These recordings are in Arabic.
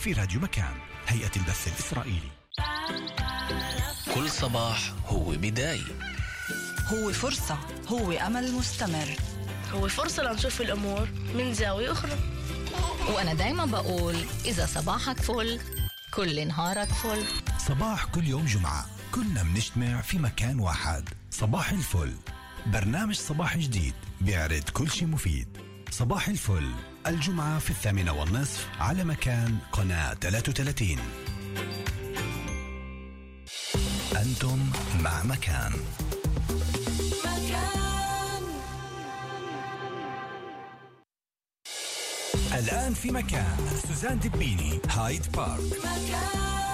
في راديو مكان هيئة البث الإسرائيلي. كل صباح هو بداية. هو فرصة هو أمل مستمر. هو فرصة لنشوف الأمور من زاوية أخرى. وأنا دايما بقول إذا صباحك فل كل نهارك فل. صباح كل يوم جمعة كلنا بنجتمع في مكان واحد. صباح الفل. برنامج صباح جديد بيعرض كل شيء مفيد. صباح الفل. الجمعة في الثامنة والنصف على مكان قناة 33 أنتم مع مكان. الآن في مكان. سوزان دبيني هايد بارك. تحية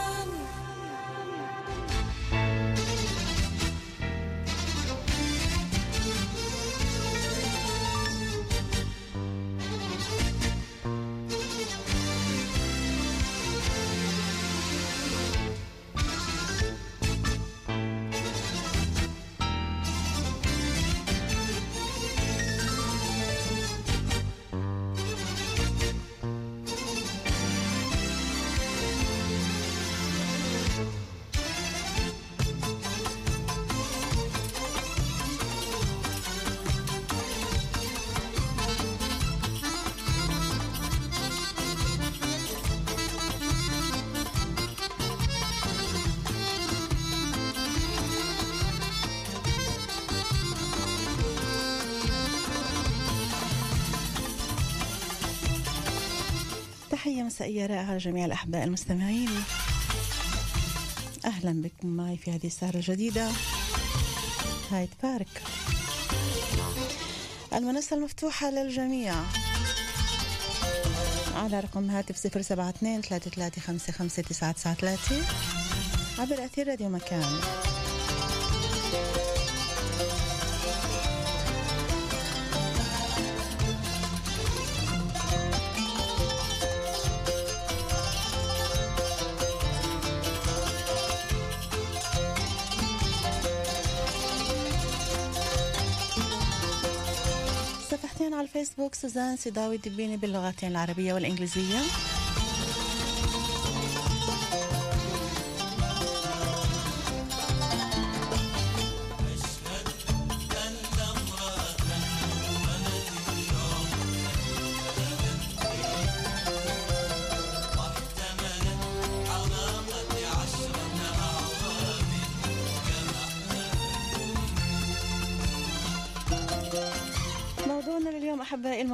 رائعة لجميع الأحباء المستمعين. أهلا بكم معي في هذه السهرة الجديدة هايد بارك. المنصة المفتوحة للجميع. على رقم هاتف 072 3355 993 عبر أثير راديو مكان. الفيسبوك سوزان سيداوي الدبيني باللغتين العربية والإنجليزية.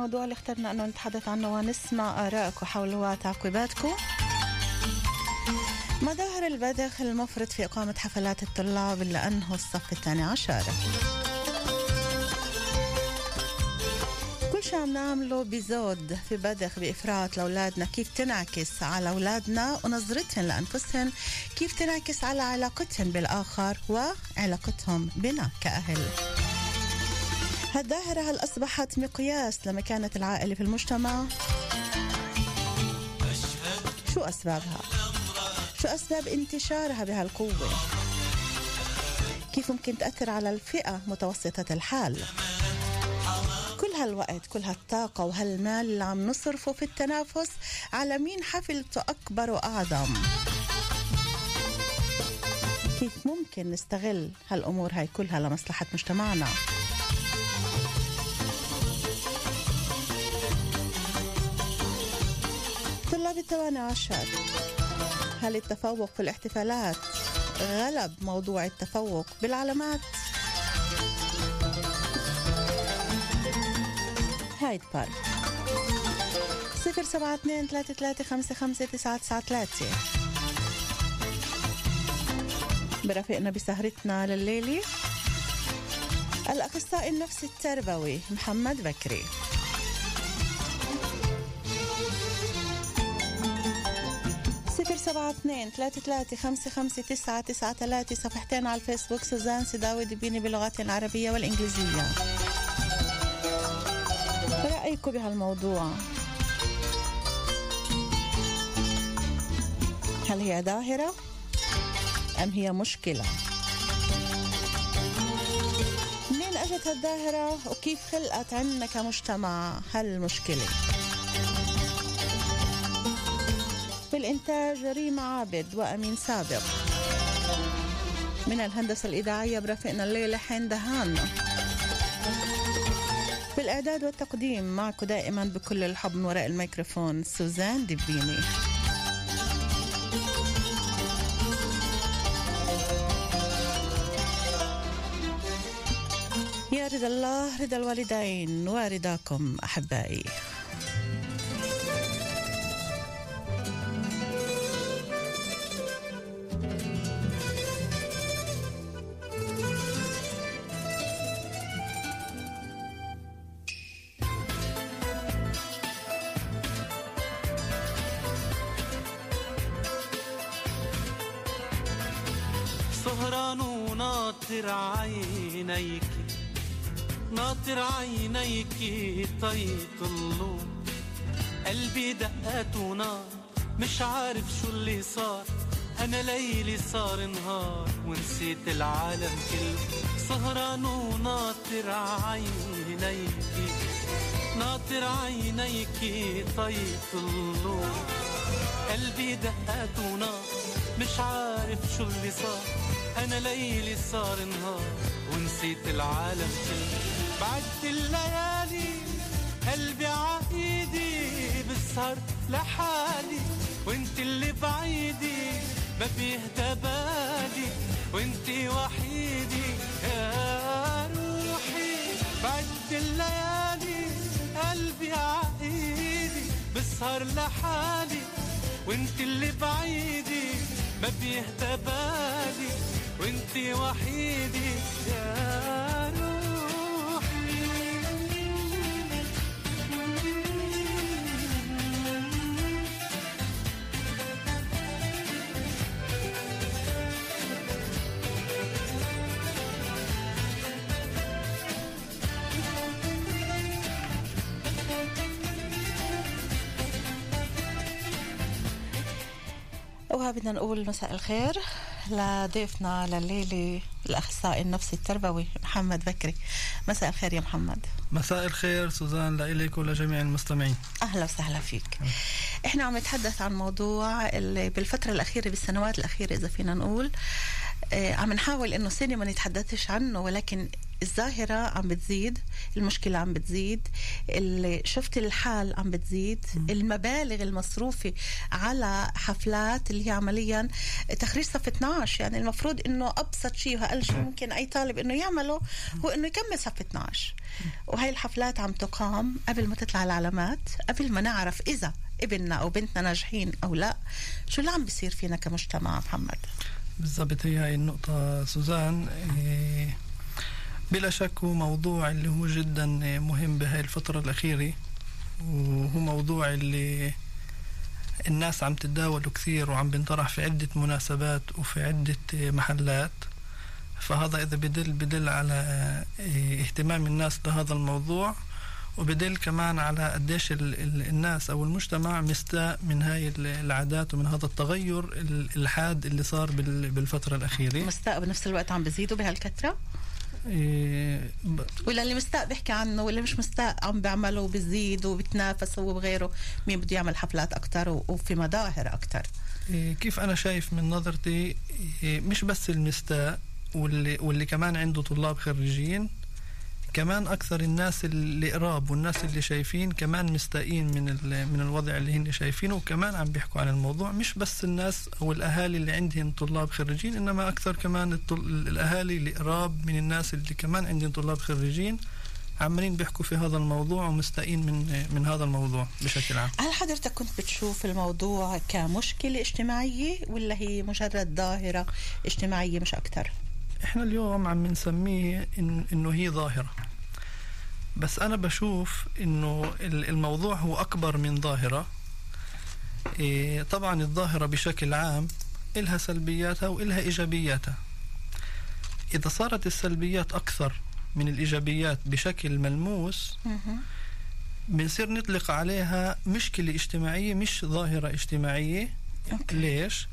الموضوع اللي اخترنا أنه نتحدث عنه ونسمع آرائكم حوله وتعقيباتكم. مظاهر البذخ المفرط في إقامة حفلات الطلاب اللي أنهوا الصف الثاني عشر. كل شيء عم نعمله بزود في بذخ بإفراط لأولادنا. كيف تنعكس على أولادنا ونظرتهم لأنفسهم؟ كيف تنعكس على علاقتهم بالآخر وعلاقتهم بنا كأهل؟ هالظاهرة هل أصبحت مقياس لمكانة العائلة في المجتمع؟ شو أسبابها؟ شو أسباب انتشارها بهالقوة؟ كيف ممكن تأثر على الفئة متوسطة الحال؟ كل هالوقت كل هالطاقة وهالمال اللي عم نصرفه في التنافس على مين حفلته أكبر وأعظم كيف ممكن نستغل هالأمور هاي كلها لمصلحة مجتمعنا؟ طلاب الثاني عشر. هل التفوق في الاحتفالات غلب موضوع التفوق بالعلامات؟ هايد بارك. صفر سبعة اثنين ثلاثة ثلاثة خمسة خمسة تسعة تسعة ثلاثة. برفقنا بسهرتنا لليلة الأخصائي النفسي التربوي محمد بكري. صفر سبعة اثنين ثلاثة ثلاثة خمسة خمسة تسعة تسعة ثلاثة صفحتين على الفيسبوك. سوزان سداوي دبيني باللغات العربية والإنجليزية. رأيكم بهالموضوع؟ هل هي ظاهرة أم هي مشكلة؟ منين أجت هالظاهرة وكيف خلقت عنا كمجتمع هالمشكلة؟ في الإنتاج ريما عابد وأمين سابق. من الهندسة الإذاعية برفقنا الليلة حين دهان. في الإعداد والتقديم معكم دائما بكل الحب من وراء الميكروفون سوزان دبيني يا رضا الله رضا الوالدين ورضاكم أحبائي. طيطلوا قلبي دقات ونار مش عارف شو اللي صار. أنا ليلي صار نهار ونسيت العالم كله. سهران وناطر عينيك ناطر عينيك طيطلوا قلبي دقات ونار مش عارف شو اللي صار. أنا ليلي صار نهار ونسيت العالم كله. بعدت الليالي قلبي عايدي بسهر لحالي وانت اللي بعيدي ما بيهدى بالي وانت وحيدي يا روحي. بعدت الليالي قلبي عايدي بسهر لحالي وانت اللي بعيدي ما بيهدى بالي وانت وحيدي يا روحي. وبدنا نقول مساء الخير لضيفنا لليلة الأخصائي النفسي التربوي. محمد بكري مساء الخير يا محمد. مساء الخير سوزان لإلك ولجميع المستمعين. أهلا وسهلا فيك. إحنا عم نتحدث عن موضوع اللي بالفترة الأخيرة بالسنوات الأخيرة إذا فينا نقول آه، عم نحاول إنه سنة ما نتحدثش عنه ولكن الظاهرة عم بتزيد المشكلة عم بتزيد شفت الحال عم بتزيد المبالغ المصروفة على حفلات اللي هي عمليا تخريج صف 12 يعني المفروض إنه أبسط شيء وأقل شيء ممكن أي طالب إنه يعمله هو إنه يكمل صف 12 وهي الحفلات عم تقام قبل ما تطلع العلامات قبل ما نعرف إذا ابننا أو بنتنا ناجحين أو لا شو اللي عم بيصير فينا كمجتمع محمد؟ بالضبط هي هاي النقطة سوزان. إيه، بلا شك هو موضوع اللي هو جدا مهم بهاي الفترة الأخيرة وهو موضوع اللي الناس عم تتداوله كثير وعم بينطرح في عدة مناسبات وفي عدة محلات. فهذا إذا بدل بدل على اهتمام الناس بهذا الموضوع وبدل كمان على قديش ال- ال- الناس أو المجتمع مستاء من هاي ال- العادات ومن هذا التغير ال- الحاد اللي صار بال- بالفترة الأخيرة. مستاء بنفس الوقت عم بزيدوا بهالكثرة؟ ولا اللي مستاء بيحكي عنه واللي مش مستاء عم بيعمله وبزيد وبتنافس هو بغيره مين بده يعمل حفلات أكثر وفي مظاهر أكثر إيه، كيف أنا شايف من نظرتي إيه، مش بس المستاء واللي, واللي كمان عنده طلاب خريجين كمان أكثر الناس اللي قراب والناس اللي شايفين كمان مستائين من من الوضع اللي هن شايفينه وكمان عم بيحكوا عن الموضوع مش بس الناس أو الأهالي اللي عندهم طلاب خريجين إنما أكثر كمان الأهالي اللي قراب من الناس اللي كمان عندهم طلاب خريجين عمالين بيحكوا في هذا الموضوع ومستائين من من هذا الموضوع بشكل عام هل حضرتك كنت بتشوف الموضوع كمشكلة اجتماعية ولا هي مجرد ظاهرة اجتماعية مش أكثر؟ إحنا اليوم عم نسميه إن إنه هي ظاهرة. بس أنا بشوف إنه ال- الموضوع هو أكبر من ظاهرة. إيه طبعا الظاهرة بشكل عام إلها سلبياتها وإلها إيجابياتها. إذا صارت السلبيات أكثر من الإيجابيات بشكل ملموس بنصير نطلق عليها مشكلة اجتماعية مش ظاهرة اجتماعية. أوكي. ليش؟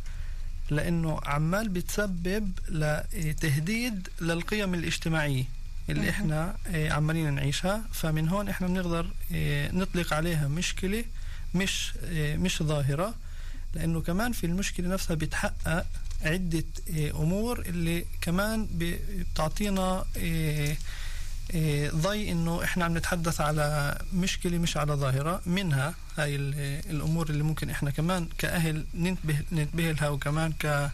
لأنه عمال بتسبب لتهديد للقيم الاجتماعية اللي إحنا آه، عمالين نعيشها. فمن هون إحنا بنقدر آه، نطلق عليها مشكلة مش آه، مش ظاهرة. لأنه كمان في المشكلة نفسها بتحقق عدة آه، أمور اللي كمان بتعطينا ضي إنه إحنا عم نتحدث على مشكلة مش على ظاهرة منها هاي ال- الأمور اللي ممكن إحنا كمان كأهل ننتبه ننتبه لها وكمان ك آه،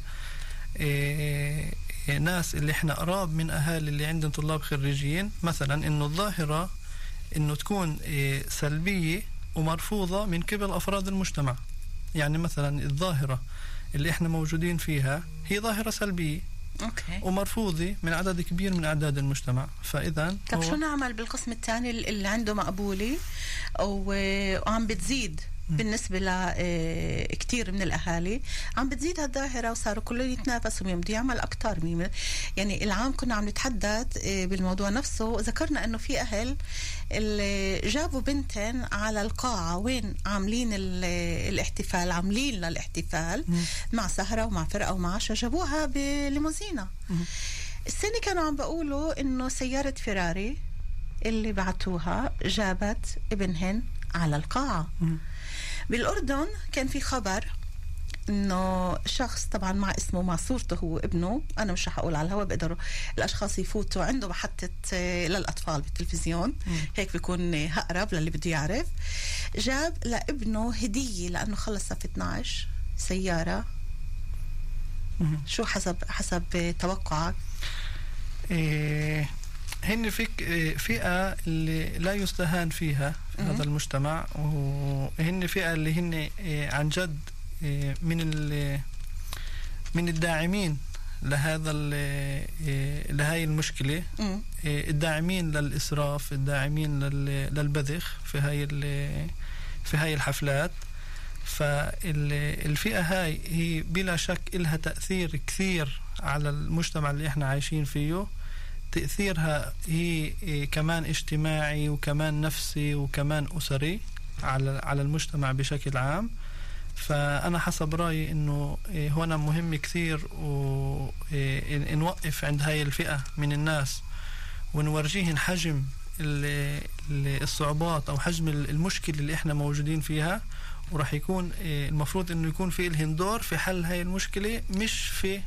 آه، ناس اللي إحنا قراب من أهالي اللي عندهم طلاب خريجين مثلا إنه الظاهرة إنه تكون آه، سلبية ومرفوضة من قبل أفراد المجتمع. يعني مثلا الظاهرة اللي إحنا موجودين فيها هي ظاهرة سلبية. أوكي. ومرفوضه من عدد كبير من أعداد المجتمع. فاذا طب شو نعمل بالقسم الثاني اللي عنده مقبولة؟ وعم بتزيد. بالنسبة لكثير من الأهالي عم بتزيد هالظاهرة وصاروا كلهم يتنافسوا مين بده يعمل أكثر مين يعني العام كنا عم نتحدث آه، بالموضوع نفسه وذكرنا إنه في أهل اللي جابوا بنتين على القاعة وين عاملين ال- الاحتفال عاملين للاحتفال مع سهرة ومع فرقة ومع عشاء جابوها بليموزينة السنة كانوا عم بقولوا إنه سيارة فيراري اللي بعتوها جابت ابنهن على القاعة. بالأردن كان في خبر إنه شخص طبعا مع اسمه مع صورته هو ابنه أنا مش رح أقول على الهواء بيقدروا الأشخاص يفوتوا عنده محطه آه، للأطفال بالتلفزيون. هيك بيكون اقرب للي بده يعرف. جاب لابنه هدية لأنه خلص صف 12 سيارة. شو حسب حسب توقعك؟ إيه هن فيك فئة اللي لا يستهان فيها في هذا المجتمع وهن فئة اللي هن إيه، عن جد إيه، من ال- من الداعمين لهذا إيه، لهاي المشكلة. الداعمين للإسراف الداعمين لل- للبذخ في هاي في هاي الحفلات. فالفئة هاي هي بلا شك إلها تأثير كثير على المجتمع اللي إحنا عايشين فيه. تأثيرها هي إيه، كمان اجتماعي وكمان نفسي وكمان أسري على على المجتمع بشكل عام. فأنا حسب رأيي إنه إيه، هنا مهم كثير ونوقف عند هاي الفئة من الناس ونورجيهن حجم ال- ال- الصعوبات أو حجم ال- المشكلة اللي إحنا موجودين فيها. وراح يكون إيه، المفروض إنه يكون في لهن دور في حل هاي المشكلة مش في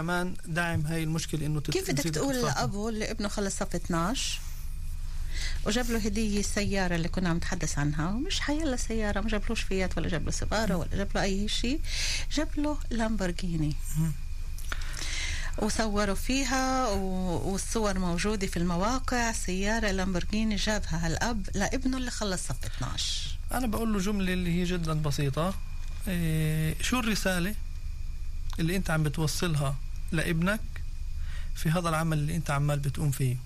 كمان دعم هاي المشكلة إنه كيف بدك تقول. لابو اللي ابنه خلص صف 12 وجاب له هدية السياره اللي كنا عم نتحدث عنها ومش حيلا سيارة ما جابلوش فيات ولا جاب له سياره ولا جاب له أي شيء جاب له لامبورجيني. وصوروا فيها و- والصور موجودة في المواقع سيارة لامبورجيني جابها هالأب لابنه اللي خلص صف 12 أنا بقول له جملة اللي هي جدا بسيطة. إيه شو الرسالة اللي أنت عم بتوصلها لابنك في هذا العمل اللي انت عمال بتقوم فيه.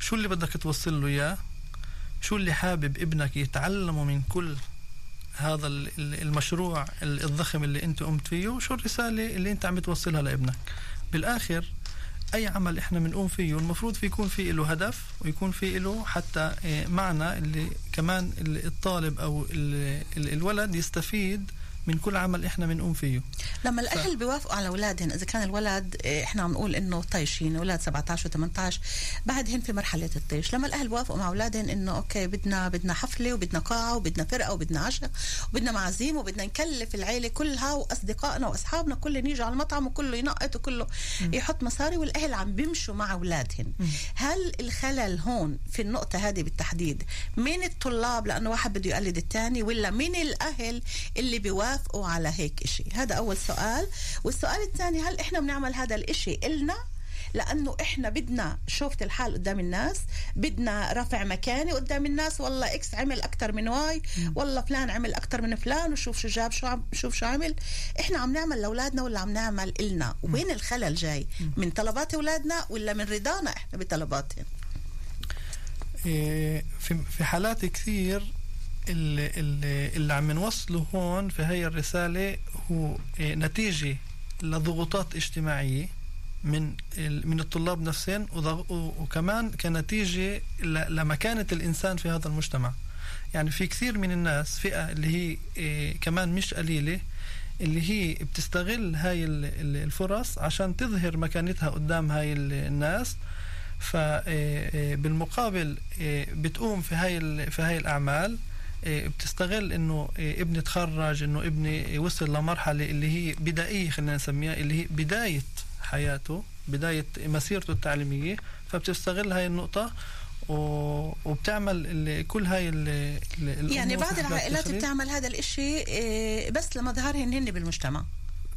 شو اللي بدك توصل له إياه؟ شو اللي حابب ابنك يتعلمه من كل هذا ال- ال- المشروع ال- الضخم اللي انت قمت فيه؟ وشو الرسالة اللي انت عم بتوصلها لابنك؟ بالآخر أي عمل إحنا بنقوم فيه المفروض في يكون في له هدف ويكون في له حتى إيه، معنى اللي كمان ال- الطالب أو ال- ال- الولد يستفيد من كل عمل إحنا بنقوم فيه. لما الأهل بيوافقوا على اولادهم إذا كان الولد إيه، إحنا عم نقول إنه طايشين أولاد 17 و18 بعدهم في مرحلة الطيش. لما الأهل بيوافقوا مع اولادهم إنه أوكي بدنا بدنا حفلة وبدنا قاعة وبدنا فرقة وبدنا عشاء وبدنا معازيم وبدنا نكلف العيلة كلها وأصدقائنا وأصحابنا كلهم يجوا على المطعم وكله ينقط وكله يحط مصاري والأهل عم بيمشوا مع اولادهم هل الخلل هون في النقطة هذه بالتحديد من الطلاب؟ لأنه واحد بده يقلد الثاني ولا من الأهل اللي بيوافقوا على هيك إشي. هذا أول سؤال. والسؤال الثاني هل إحنا بنعمل هذا الإشي إلنا؟ لأنه إحنا بدنا شوفة الحال قدام الناس بدنا رفع مكاني قدام الناس. والله X عمل أكثر من Y والله فلان عمل أكثر من فلان وشوف شو جاب شو عم شوف شو عمل. إحنا عم نعمل لأولادنا ولا عم نعمل إلنا؟ وين الخلل جاي؟ من طلبات أولادنا ولا من رضانا إحنا بطلباتهم؟ إيه، في في حالات كثير اللي, اللي, عم نوصله هون في هي الرسالة هو إيه، نتيجة لضغوطات اجتماعية من من الطلاب و- وكمان كنتيجة لمكانة الإنسان في هذا المجتمع. يعني في كثير من الناس فئة اللي هي إيه، كمان مش قليلة اللي هي بتستغل هاي ال- ال- الفرص عشان تظهر مكانتها قدام هاي ال- الناس. فبالمقابل بتقوم في هاي في هاي الأعمال. بتستغل إنه آه، ابني تخرج إنه ابني وصل لمرحلة اللي هي بدائية خلينا نسميها اللي هي بداية حياته بداية مسيرته التعليمية فبتستغل هاي النقطة وبتعمل كل هاي ال- ال- الأمور يعني بعض العائلات. بتعمل هذا الإشي إيه، بس لمظهرهن هن بالمجتمع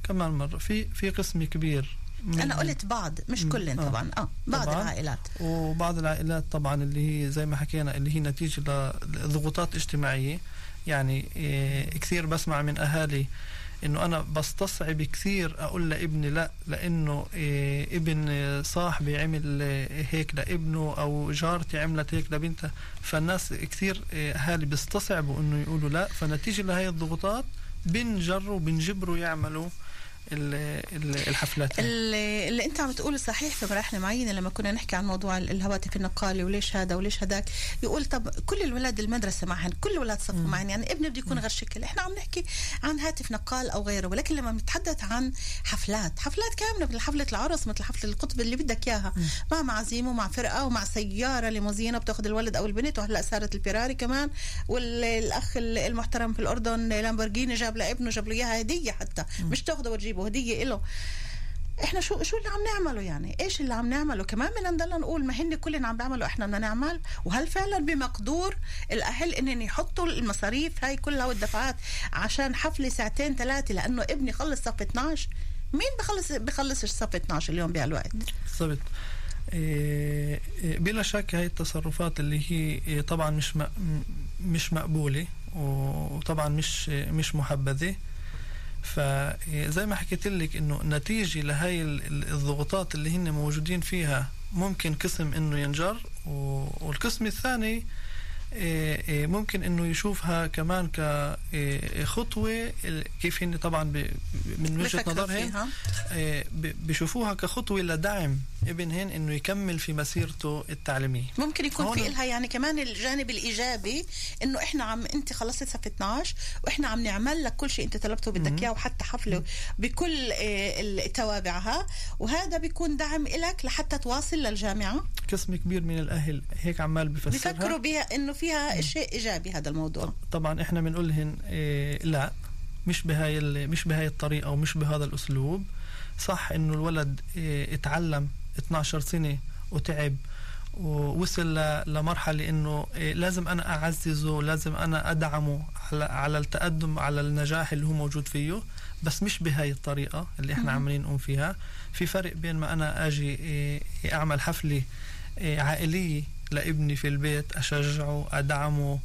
كمان مرة في في قسم كبير أنا قلت بعض مش. كلن آه. طبعا آه بعض طبعاً. العائلات وبعض العائلات طبعا اللي هي زي ما حكينا اللي هي نتيجة لضغوطات اجتماعية يعني إيه، كثير بسمع من أهالي إنه أنا بستصعب كثير أقول لابني لا لأنه إيه، ابن صاحبي عمل إيه، هيك لابنه أو جارتي عملت هيك لبنتها فالناس كثير إيه، أهالي بيستصعبوا إنه يقولوا لا فنتيجة لهي الضغوطات بنجروا بنجبروا يعملوا الحفلات. اللي, اللي انت عم تقوله صحيح في مراحل معينة لما كنا نحكي عن موضوع ال- الهواتف النقالي وليش هذا وليش هذاك يقول طب كل الولاد المدرسة معهن كل الولاد صفوا معهن يعني ابني بده يكون غير شكل. إحنا عم نحكي عن هاتف نقال أو غيره ولكن لما بنتحدث عن حفلات حفلات كاملة مثل حفلة العرس مثل حفلة القطب اللي بدك إياها مع معازيم ومع فرقة ومع سيارة ليموزينه بتأخذ الولد أو البنت وهلأ صارت الفيراري كمان والأخ المحترم في الأردن لامبورجيني جاب لابنه جاب له إياها هدية حتى مش تأخذه وتجيبه هدية له إحنا شو شو اللي عم نعمله يعني؟ إيش اللي عم نعمله؟ كمان بدنا نضلنا نقول ما هن كلنا عم بيعملوا إحنا بدنا نعمل. وهل فعلا بمقدور الأهل إنهم يحطوا المصاريف هاي كلها والدفعات عشان حفلة ساعتين ثلاثة لأنه ابني خلص صف 12 مين بخلص بخلص صف 12 اليوم بهالوقت؟ بالضبط. إيه، إيه، بلا شك هاي التصرفات اللي هي طبعا مش مش مقبولة وطبعا مش مش محبذة. فزي ما حكيت لك إنه ال- ال- الضغوطات اللي هن موجودين فيها ممكن قسم إنه ينجر والقسم الثاني ممكن إنه يشوفها كمان كخطوة كيف هن طبعا من بفكروا نظرهم بشوفوها كخطوة لدعم ابنهن إنه يكمل في مسيرته التعليمية. ممكن يكون في إلها يعني كمان الجانب الإيجابي إنه إحنا عم أنت خلصت صف 12 وإحنا عم نعمل لك كل شيء أنت طلبته بدك إياه وحتى حفله بكل توابعها. وهذا بيكون دعم إلك لحتى تواصل للجامعة. قسم كبير من الأهل هيك عمال بفسرها. بفكروا بها إنه فيها شيء إيجابي هذا الموضوع. طبعا إحنا بنقول إيه لا مش بهاي مش بهاي الطريقة ومش بهذا الأسلوب. صح إنه الولد إيه اتعلم 12 سنة وتعب ووصل لمرحلة إنه إيه لازم أنا أعززه لازم أنا أدعمه على على التقدم على النجاح اللي هو موجود فيه. بس مش بهاي الطريقة اللي إحنا عمالين نقوم فيها. في فرق بين ما أنا آجي إيه أعمل حفلة عائلية لابني في البيت أشجعه أدعمه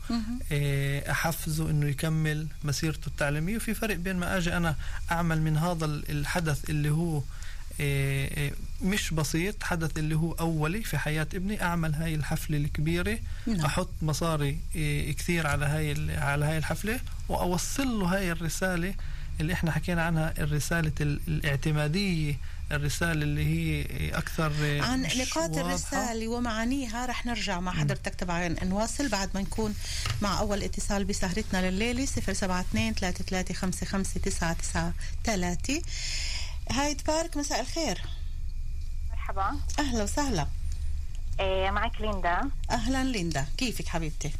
إيه، أحفزه إنه يكمل مسيرته التعليمية وفي فرق بين ما أجي أنا أعمل من هذا ال- الحدث اللي هو إيه، إيه، مش بسيط حدث اللي هو أولي في حياة ابني أعمل هاي الحفلة الكبيرة نعم. أحط مصاري كثير على هاي على هاي الحفلة وأوصل له هاي الرسالة اللي إحنا حكينا عنها الرسالة ال- الرسالة اللي هي أكثر إيه، عن نقاط. الرسالة ومعانيها رح نرجع مع حضرتك طبعا نواصل بعد ما نكون مع أول اتصال بسهرتنا لليلة 072 33 55 993 هايد بارك مساء الخير. مرحبا. أهلا وسهلا. إيه معك ليندا. أهلا ليندا. كيفك حبيبتي؟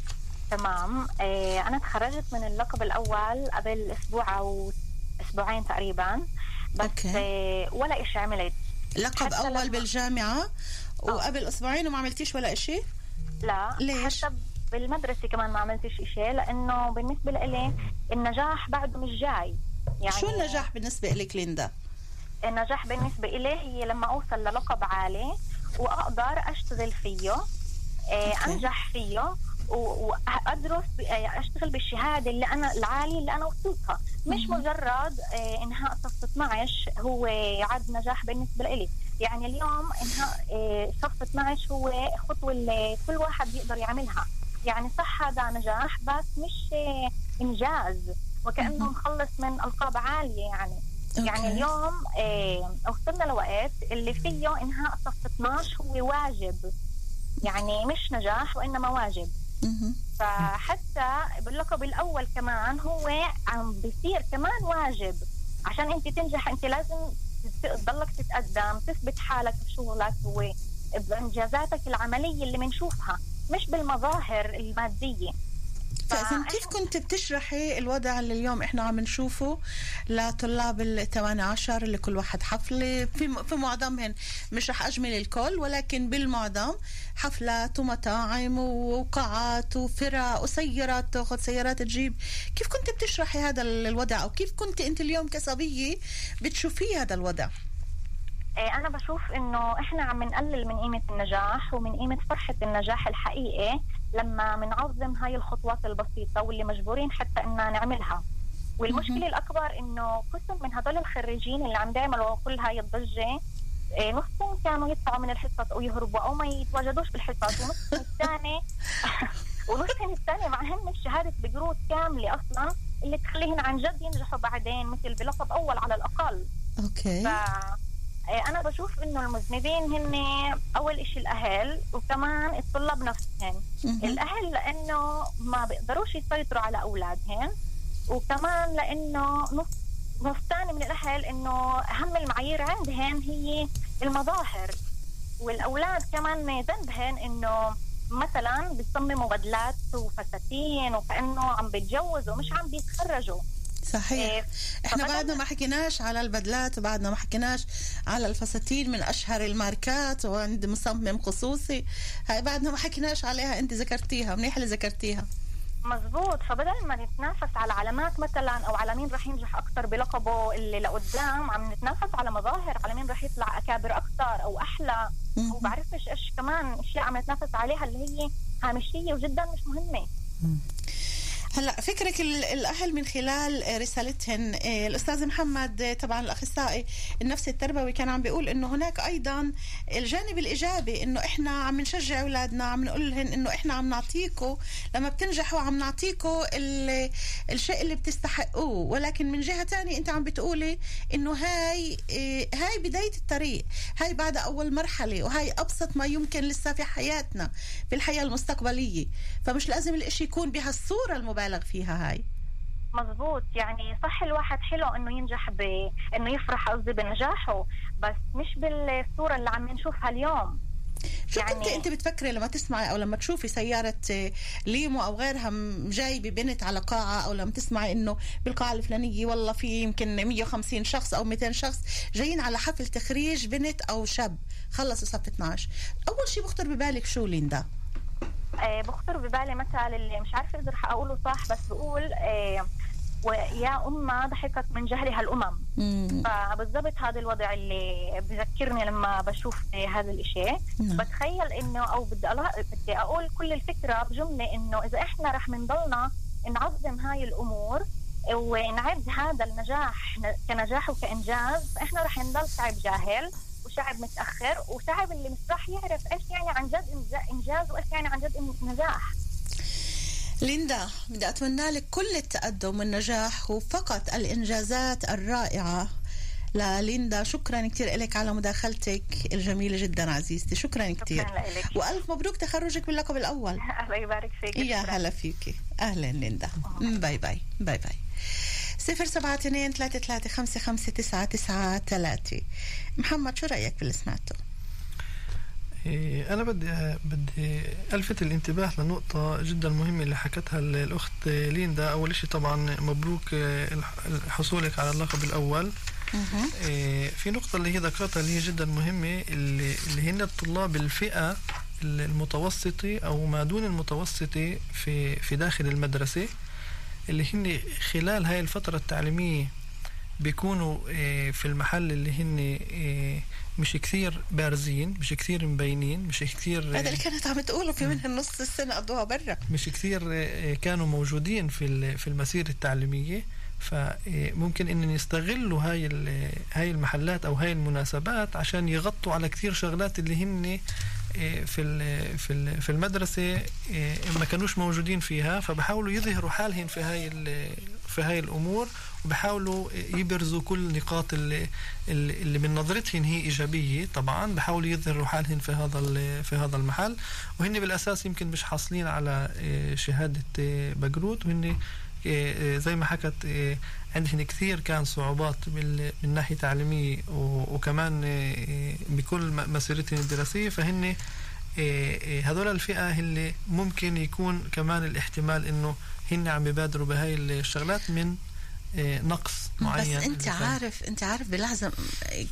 تمام. إيه أنا تخرجت من اللقب الأول قبل أسبوع أو أسبوعين تقريبا. بس okay. إيه ولا إشي عملت لقب أول بالجامعة وقبل أسبوعين وما عملتيش ولا إشي لا ليش؟ حتى بالمدرسة كمان ما عملتش إشي لأنه بالنسبة لإلي النجاح بعده مش جاي يعني شو النجاح بالنسبة لك ليندا النجاح بالنسبة إلي هي لما أوصل للقب عالي وأقدر أشتغل فيه آه،. أنجح فيه و- وأدرس ب- آه، أشتغل بالشهادة اللي أنا العالية اللي أنا وصلتها. مش مجرد آه، إنهاء صف 12 هو عد نجاح بالنسبة لي يعني اليوم إنهاء آه، صف 12 هو خطوة اللي كل واحد بيقدر يعملها. يعني صح هذا نجاح بس مش آه، إنجاز. وكأنه مخلص من ألقاب عالية يعني. يعني أوكي. اليوم آه وصلنا لوقت اللي فيه إنهاء صف 12 هو واجب. يعني مش نجاح وإنما واجب. فحتى باللقب الأول كمان هو عم بيصير كمان واجب. عشان أنت تنجح أنت لازم تضلك تتقدم تثبت حالك بشغلك وبانجازاتك العملية اللي بنشوفها مش بالمظاهر المادية. فإذا كيف كنت بتشرحي الوضع اللي اليوم إحنا عم نشوفه لطلاب الثواني عشر اللي كل واحد حفلة. في في معظمهن مش رح أجمل الكل ولكن بالمعظم حفلات ومطاعم وقاعات وفرق وسيارات تاخذ سيارات تجيب. كيف كنت بتشرحي هذا الوضع؟ أو كيف كنت أنت اليوم كصبية بتشوفي هذا الوضع؟ إيه، أنا بشوف إنه إحنا عم نقلل من قيمة النجاح ومن قيمة فرحة النجاح الحقيقي. لما بنعظم هاي الخطوات البسيطة واللي مجبورين حتى إننا نعملها. والمشكلة الأكبر إنه قسم من هدول الخريجين اللي عم بيعملوا كل هاي الضجة إيه، نصهم كانوا يطلعوا من الحصص أو يهربوا أو ما يتواجدوش بالحصص ونصهم الثاني ونصهم الثاني معهم شهادة بقروض كاملة أصلا اللي تخليهن عن جد ينجحوا بعدين مثل بلقب أول على الأقل. أوكي. ف... إيه، أنا بشوف إنه المذنبين هن أول إشي الأهل وكمان الطلاب نفسهم. الأهل لأنه ما بيقدروش يسيطروا على أولادهم وكمان لأنه نص نص ثاني من الأهل إنه أهم المعايير عندهم هي المظاهر. والأولاد كمان ذنبهن إنه مثلا بيصمموا بدلات وفساتين وكأنه عم بيتجوزوا مش عم بيتخرجوا. صحيح. إيه، إحنا بعدنا ما حكيناش على البدلات وبعدنا ما حكيناش على الفساتين من أشهر الماركات وعند مصمم خصوصي هاي بعدنا ما حكيناش عليها أنت ذكرتيها منيح اللي ذكرتيها؟ مزبوط. فبدل ما نتنافس على علامات مثلا أو على مين رح ينجح أكثر بلقبه اللي لقدام عم نتنافس على مظاهر على مين رح يطلع أكابر أكثر أو أحلى. وبعرفش إيش كمان أشياء عم نتنافس عليها اللي هي هامشية وجدا مش مهمة. هلا فكرك ال- الأهل من خلال رسالتهن. إيه، الأستاذ محمد طبعا الأخصائي النفسي التربوي كان عم بيقول إنه هناك أيضا الجانب الإيجابي إنه إحنا عم نشجع أولادنا عم نقول لهم إنه إحنا عم نعطيكم لما بتنجحوا عم نعطيكم ال- الشيء اللي بتستحقوه. ولكن من جهة تانية أنت عم بتقولي إنه هاي هاي بداية الطريق. هاي بعد أول مرحلة وهاي أبسط ما يمكن لسه في حياتنا في الحياة المستقبلية. فمش لازم الإشي يكون بهالصورة المبالغ فيها هاي؟ مزبوط يعني صح الواحد حلو إنه ينجح ب إنه يفرح قصدي بنجاحه بس مش بالصورة اللي عم نشوفها اليوم. شو يعني كنت أنت بتفكري لما تسمعي أو لما تشوفي سيارة ليمو أو غيرها جايبة بنت على قاعة أو لما تسمعي إنه بالقاعة الفلانية والله في يمكن 150 شخص أو 200 شخص جايين على حفل تخريج بنت أو شاب خلصوا صف 12 أول شيء بخطر ببالك شو ليندا؟ بخطر ببالي مثل اللي مش عارفة إذا رح أقوله صح بس بقول آه ويا أمة ضحكت من جهلها الأمم فبالضبط هذا الوضع اللي بذكرني لما بشوف هذا الإشي. نعم. بتخيل إنه أو بدي بدي أقول كل الفكرة بجملة إنه إذا إحنا رح نضلنا نعظم هاي الأمور ونعد هذا النجاح كنجاح وكإنجاز إحنا رح نضل شعب جاهل. وشعب متأخر وشعب اللي مش رح يعرف إيش يعني عن جد إنجاز وإيش يعني عن جد نجاح. ليندا بدي أتمنى لك كل التقدم والنجاح وفقط الإنجازات الرائعة. لليندا شكرا كثير لك على مداخلتك الجميلة جدا عزيزتي. شكرا كثير. وألف مبروك تخرجك باللقب الأول. الله يبارك فيك. يا. هلا فيكي. أهلا ليندا. bye bye. bye bye. صفر سبعة اثنين ثلاثة ثلاثة خمسة خمسة تسعة تسعة ثلاثة. محمد شو رأيك باللي سمعته؟ إيه، أنا بدي بدي ألفت الانتباه لنقطة جدا مهمة اللي حكتها ال- الأخت ليندا. أول شيء طبعا مبروك حصولك على اللقب الأول. إيه، في نقطة اللي هي ذكرتها اللي هي جدا مهمة اللي, اللي هن الطلاب الفئة المتوسطة أو ما دون المتوسطة في في داخل المدرسة. اللي هن خلال هاي الفترة التعليمية بيكونوا إيه، في المحل اللي هن إيه، مش كثير بارزين مش كثير مبينين مش كثير هذا اللي كانت عم تقوله في منهم نص السنة قضوها برا. مش كثير آه، كانوا موجودين في في المسيرة التعليمية. فممكن ان يستغلوا هاي هاي المحلات أو هاي المناسبات عشان يغطوا على كثير شغلات اللي هن آه، في في في المدرسة آه، ما كانوش موجودين فيها فبحاولوا يظهروا حالهم في هاي في هاي الأمور وبحاولوا يبرزوا كل نقاط اللي, اللي من نظرتهم هي إيجابية. طبعا بحاولوا يظهروا حالهم في هذا في هذا المحل وهن بالأساس يمكن مش حاصلين على آه، شهادة آه، بقروت وهن زي ما حكت آه، عندهن كثير كان صعوبات من تعليمية و- وكمان بكل م- مسيرتهم الدراسية فهن إيه، إيه، هذول الفئة اللي ممكن يكون كمان الاحتمال إنه هن عم يبادروا بهاي الشغلات من إيه، نقص معين بس انت عارف انت عارف بلحظة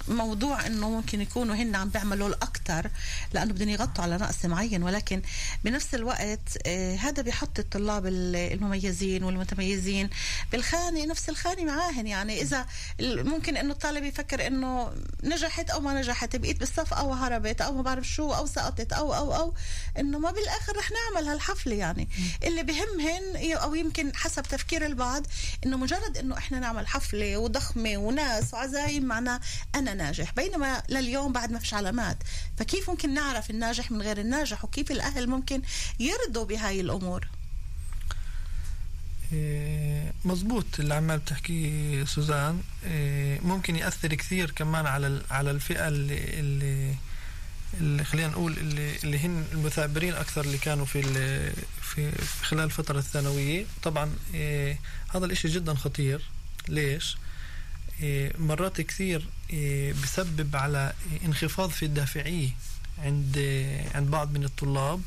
موضوع انه ممكن يكونوا هن عم بيعملوا الاكثر لأنه بدهم يغطوا على نقص معين ولكن بنفس الوقت آه، هذا بيحط الطلاب ال- المميزين والمتميزين بالخانة نفس الخانة معاهن. يعني إذا ممكن إنه الطالب يفكر إنه نجحت أو ما نجحت بقيت بالصف أو هربت أو ما بعرف شو أو سقطت أو أو أو إنه ما بالآخر رح نعمل هالحفلة. يعني اللي بهمهن أو يمكن حسب تفكير البعض إنه مجرد إنه إحنا نعمل حفلة وضخمة وناس وعزايم معناه أنا ناجح. بينما لليوم بعد ما فيش علامات. فكيف ممكن نعرف الناجح من غير الناجح؟ وكيف الأهل ممكن يرضوا بهاي الأمور؟ إيه، مزبوط اللي عمال بتحكيه سوزان. إيه، ممكن يأثر كثير كمان على على الفئة اللي اللي, اللي خلينا نقول اللي, اللي هن المثابرين أكثر اللي كانوا في في خلال الفترة الثانوية. طبعا إيه، هذا الإشي جدا خطير. ليش؟ إيه، مرات كثير إيه، بسبب على إنخفاض في الدافعية عند عند بعض من الطلاب.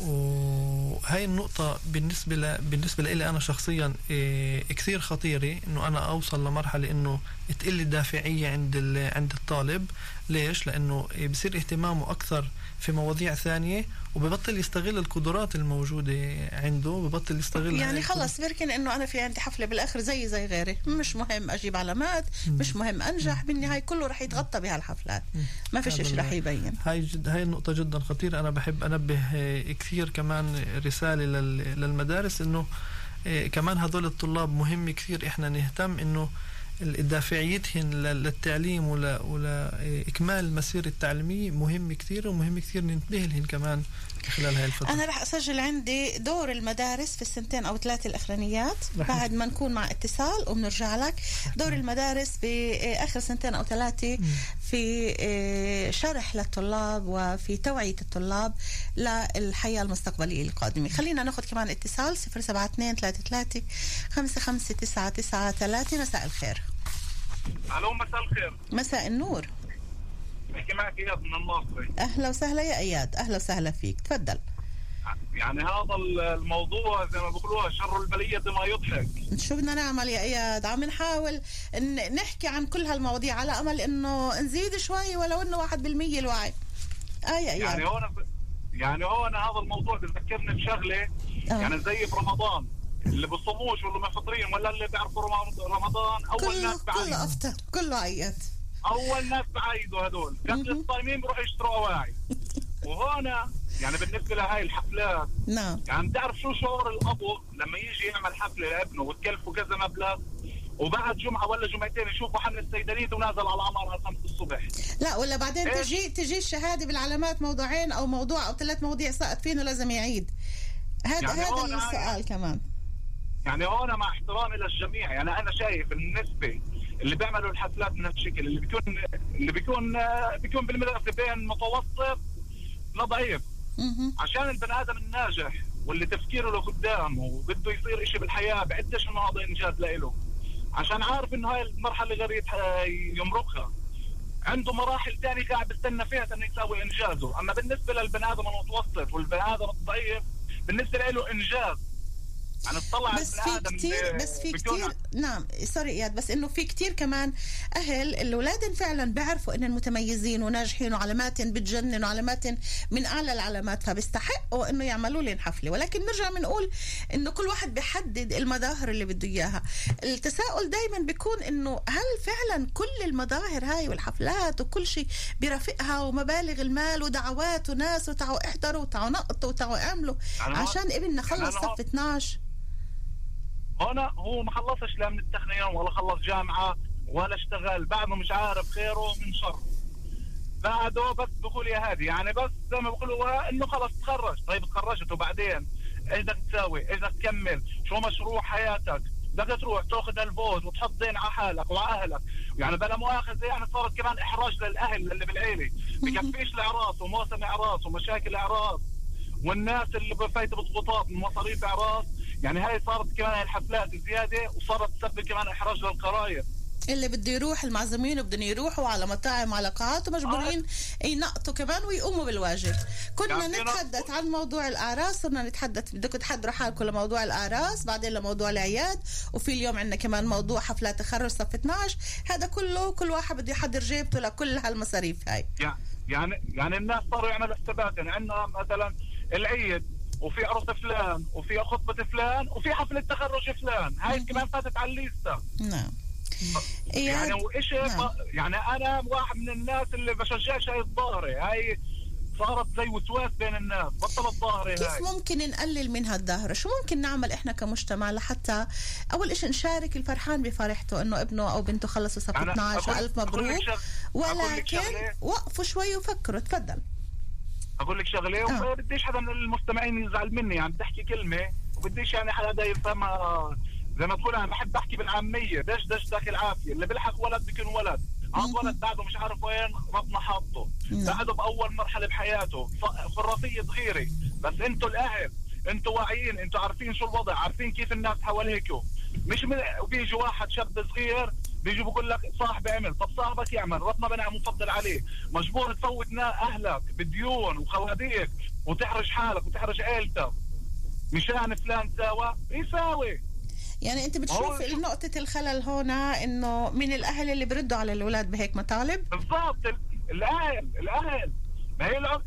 وهي النقطة بالنسبة ل... بالنسبة لي أنا شخصيا إيه كثير خطيرة إنه أنا أوصل لمرحلة إنه تقل الدافعية عند ال... عند الطالب. ليش؟ لأنه إيه بصير اهتمامه أكثر في مواضيع ثانية وببطل يستغل القدرات الموجودة عنده ببطل يستغل يعني. خلص بركن إنه أنا في عندي حفلة بالآخر زي زي غيري. مش مهم أجيب علامات مش مهم أنجح بالنهاية كله رح يتغطى بهالحفلات. ما فيش شيء رح يبين. هاي جد هاي النقطة جدا خطيرة. أنا بحب أنبه آه، كثير كمان رسالة لل- للمدارس إنه آه، كمان هذول الطلاب مهم كثير إحنا نهتم إنه ال- دافعيتهن لل- للتعليم ولا ولا إكمال المسيرة التعليمية مهم كثير ومهم كثير ننتبه لهن كمان خلال هاي الفترة. أنا رح أسجل عندي دور المدارس في السنتين أو ثلاثة الأخرانيات. رح بعد ما نكون مع اتصال وبنرجع لك. دور المدارس باخر سنتين أو ثلاثة في آه، شرح للطلاب وفي توعية الطلاب للحياة المستقبلية القادمة. خلينا ناخذ كمان اتصال 072 33 55993 مساء الخير. ألو مساء الخير. مساء النور. بحكي معك اياد من الماصري أهلا وسهلا يا إياد. أهلا وسهلا فيك. تفضل. يعني هذا الموضوع زي ما بيقولوها شر البلية ما يضحك. شو بدنا نعمل يا إياد؟ عم نحاول ن- نحكي عن كل هالمواضيع على أمل إنه نزيد شوي ولو إنه 1% الوعي. آه يا إياد. يعني هون يعني هون هذا الموضوع بذكرني بشغلة. آه. يعني زي برمضان اللي بصوموش واللي محفظين ولا اللي بيعرفوا رم- رمضان أول كله ناس كله بعيدوا افطر كله عياد أول ناس بعيدوا هدول قبل الصايمين بيروحوا يشتروا أواعي. وهنا يعني بالنسبة لهاي الحفلات نعم. يعني بتعرف شو شعور الأبو لما يجي يعمل حفلة لابنه وتكلفه كذا مبلغ وبعد جمعة ولا جمعتين يشوفوا حمل السيدانيت ونازل على العمارة على 5 الصبح. لا ولا بعدين إيش؟ تجي تجي الشهادة بالعلامات موضوعين أو موضوع أو ثلاث مواضيع سقط فينه لازم يعيد. هذا يعني هذا السؤال كمان. يعني هون مع احترامي للجميع يعني أنا شايف النسبة اللي بيعملوا الحفلات من هالشكل اللي بيكون اللي بيكون بيكون بالمدرسة بين متوسط لضعيف. عشان البني آدم الناجح واللي تفكيره لقدام وبده يصير إشي بالحياة بعدش انه هذا إنجاز لإله. عشان عارف إنه هاي المرحلة اللي غير يمرقها. عنده مراحل ثانية قاعد بيستنى فيها إنه يساوي إنجازه. أما بالنسبة للبني آدم المتوسط والبني آدم الضعيف بالنسبة له إنجاز. يعني بس في كتير بس في كتير نعم سوري إياد بس إنه في كتير كمان أهل الاولاد فعلا بيعرفوا إن المتميزين وناجحين وعلامات بتجنن وعلامات من أعلى العلامات فبيستحقوا إنه يعملوا لهم حفلة. ولكن نرجع بنقول إنه كل واحد بيحدد المظاهر اللي بده إياها. التساؤل دايما بيكون إنه هل فعلا كل المظاهر هاي والحفلات وكل شيء برافقها ومبالغ المال ودعوات وناس وتعوا احضروا وتعوا نقطوا وتعوا اعملوا يعني عشان ابننا يعني خلص صف 12 هنا هو ما خلصش لا من التقنية ولا خلص جامعة ولا اشتغل. بعده مش عارف خيره من شر بعده بس بقول يا هادي يعني بس زي ما بقولوا إنه خلص تخرج. طيب تخرجت وبعدين إيش بدك تساوي؟ إيش بدك تكمل؟ شو مشروع حياتك؟ بدك تروح تأخذ هالفوز وتحط دين على حالك وعلى أهلك. يعني بلا مؤاخذة يعني صارت كمان إحراج للأهل اللي بالعيلة. بكفيش الاعراس وموسم اعراس ومشاكل اعراس والناس اللي بفايته بضغوطات من مصاريف اعراس يعني هاي صارت كمان هاي الحفلات زيادة وصارت تسبب كمان إحراج للقرايب اللي بده يروح المعزومين بدهم يروحوا على مطاعم على قاعات ومجبورين ينقطوا كمان ويقوموا بالواجب. كنا نتحدث عن موضوع الاعراس صرنا نتحدث بدكم تحضروا حالكم لموضوع الاعراس بعدين لموضوع الاعياد وفي اليوم عندنا كمان موضوع حفلات تخرج صف 12 هذا كله كل واحد بده يحضر جيبته لكل هالمصاريف هاي. يع- يعني يعني الناس صاروا يعملوا حسابات يعني عندنا مثلا العيد. وفي عرس فلان وفي خطبة فلان وفي حفلة تخرج فلان. هاي كمان فاتت على الليستة. نعم. يعني وإيش نعم. يعني أنا واحد من الناس اللي بشجعش هاي الظاهرة هاي صارت زي وسواس بين الناس. بطلت ظاهرة كيف هاي. ممكن نقلل من هالظاهرة؟ شو ممكن نعمل إحنا كمجتمع لحتى أول إشي نشارك الفرحان بفرحته إنه ابنه أو بنته خلصوا صف أنا 12 أقول- ألف مبروك. ولكن. وقفوا شوي وفكروا تفضل. أقول لك شغلة آه. وبديش حدا من المستمعين يزعل مني يعني بدي أحكي كلمة وبديش يعني حدا يفهمها. زي ما تقول أنا بحب أحكي بالعامية دش دش ذاك العافيه اللي بيلحق ولد بيكون ولد. هذا ولد بعده مش عارف وين ربنا حاطه. بعده بأول مرحلة بحياته. خرافية صغيره بس أنتوا الأهل أنتوا واعيين أنتوا عارفين شو الوضع عارفين كيف الناس حواليكم مش من وبيجي واحد شاب صغير بيجي بقول لك صاحبي عمل طب صاحبك يعمل ربنا بنعم مفضل عليه. مجبور تفوت أهلك بديون وخواديك وتحرج حالك وتحرج عيلتك. مشان فلان ساوى يساوي. يعني أنت بتشوف نقطة الخلل هنا إنه من الأهل اللي بردوا على الأولاد بهيك مطالب؟ بالضبط. ال- الأهل الأهل. ما هي الأ-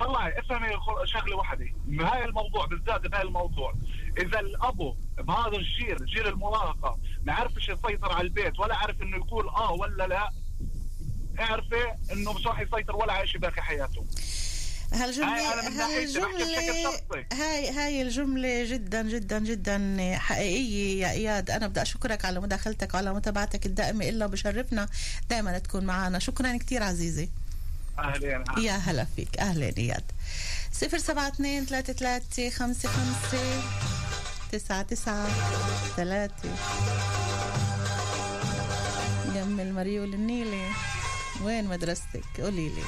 طلعي افهمي شغلة واحدة بهاي الموضوع بالذات بهاي الموضوع. إذا الابو بهذا الجيل جيل المراهقه ما عرفش يسيطر على البيت ولا عرف إنه يقول آه ولا لا. اعرفي إنه مش راح يسيطر ولا شيء باقي حياته. هالجملة هاي شخصي. هاي هاي الجملة جدا جدا جدا حقيقية يا إياد. أنا بدي أشكرك على مداخلتك وعلى متابعتك الدائمة إلا بشرفنا. دائما تكون معنا شكرا كثير عزيزي. أهلين. يا هلا فيك. أهلا إياد. صفر سبعة اثنين ثلاثة ثلاثة خمسة خمسة. تسعة تسعة ثلاثة يم المريول النيلي وين مدرستك؟ قولي لي.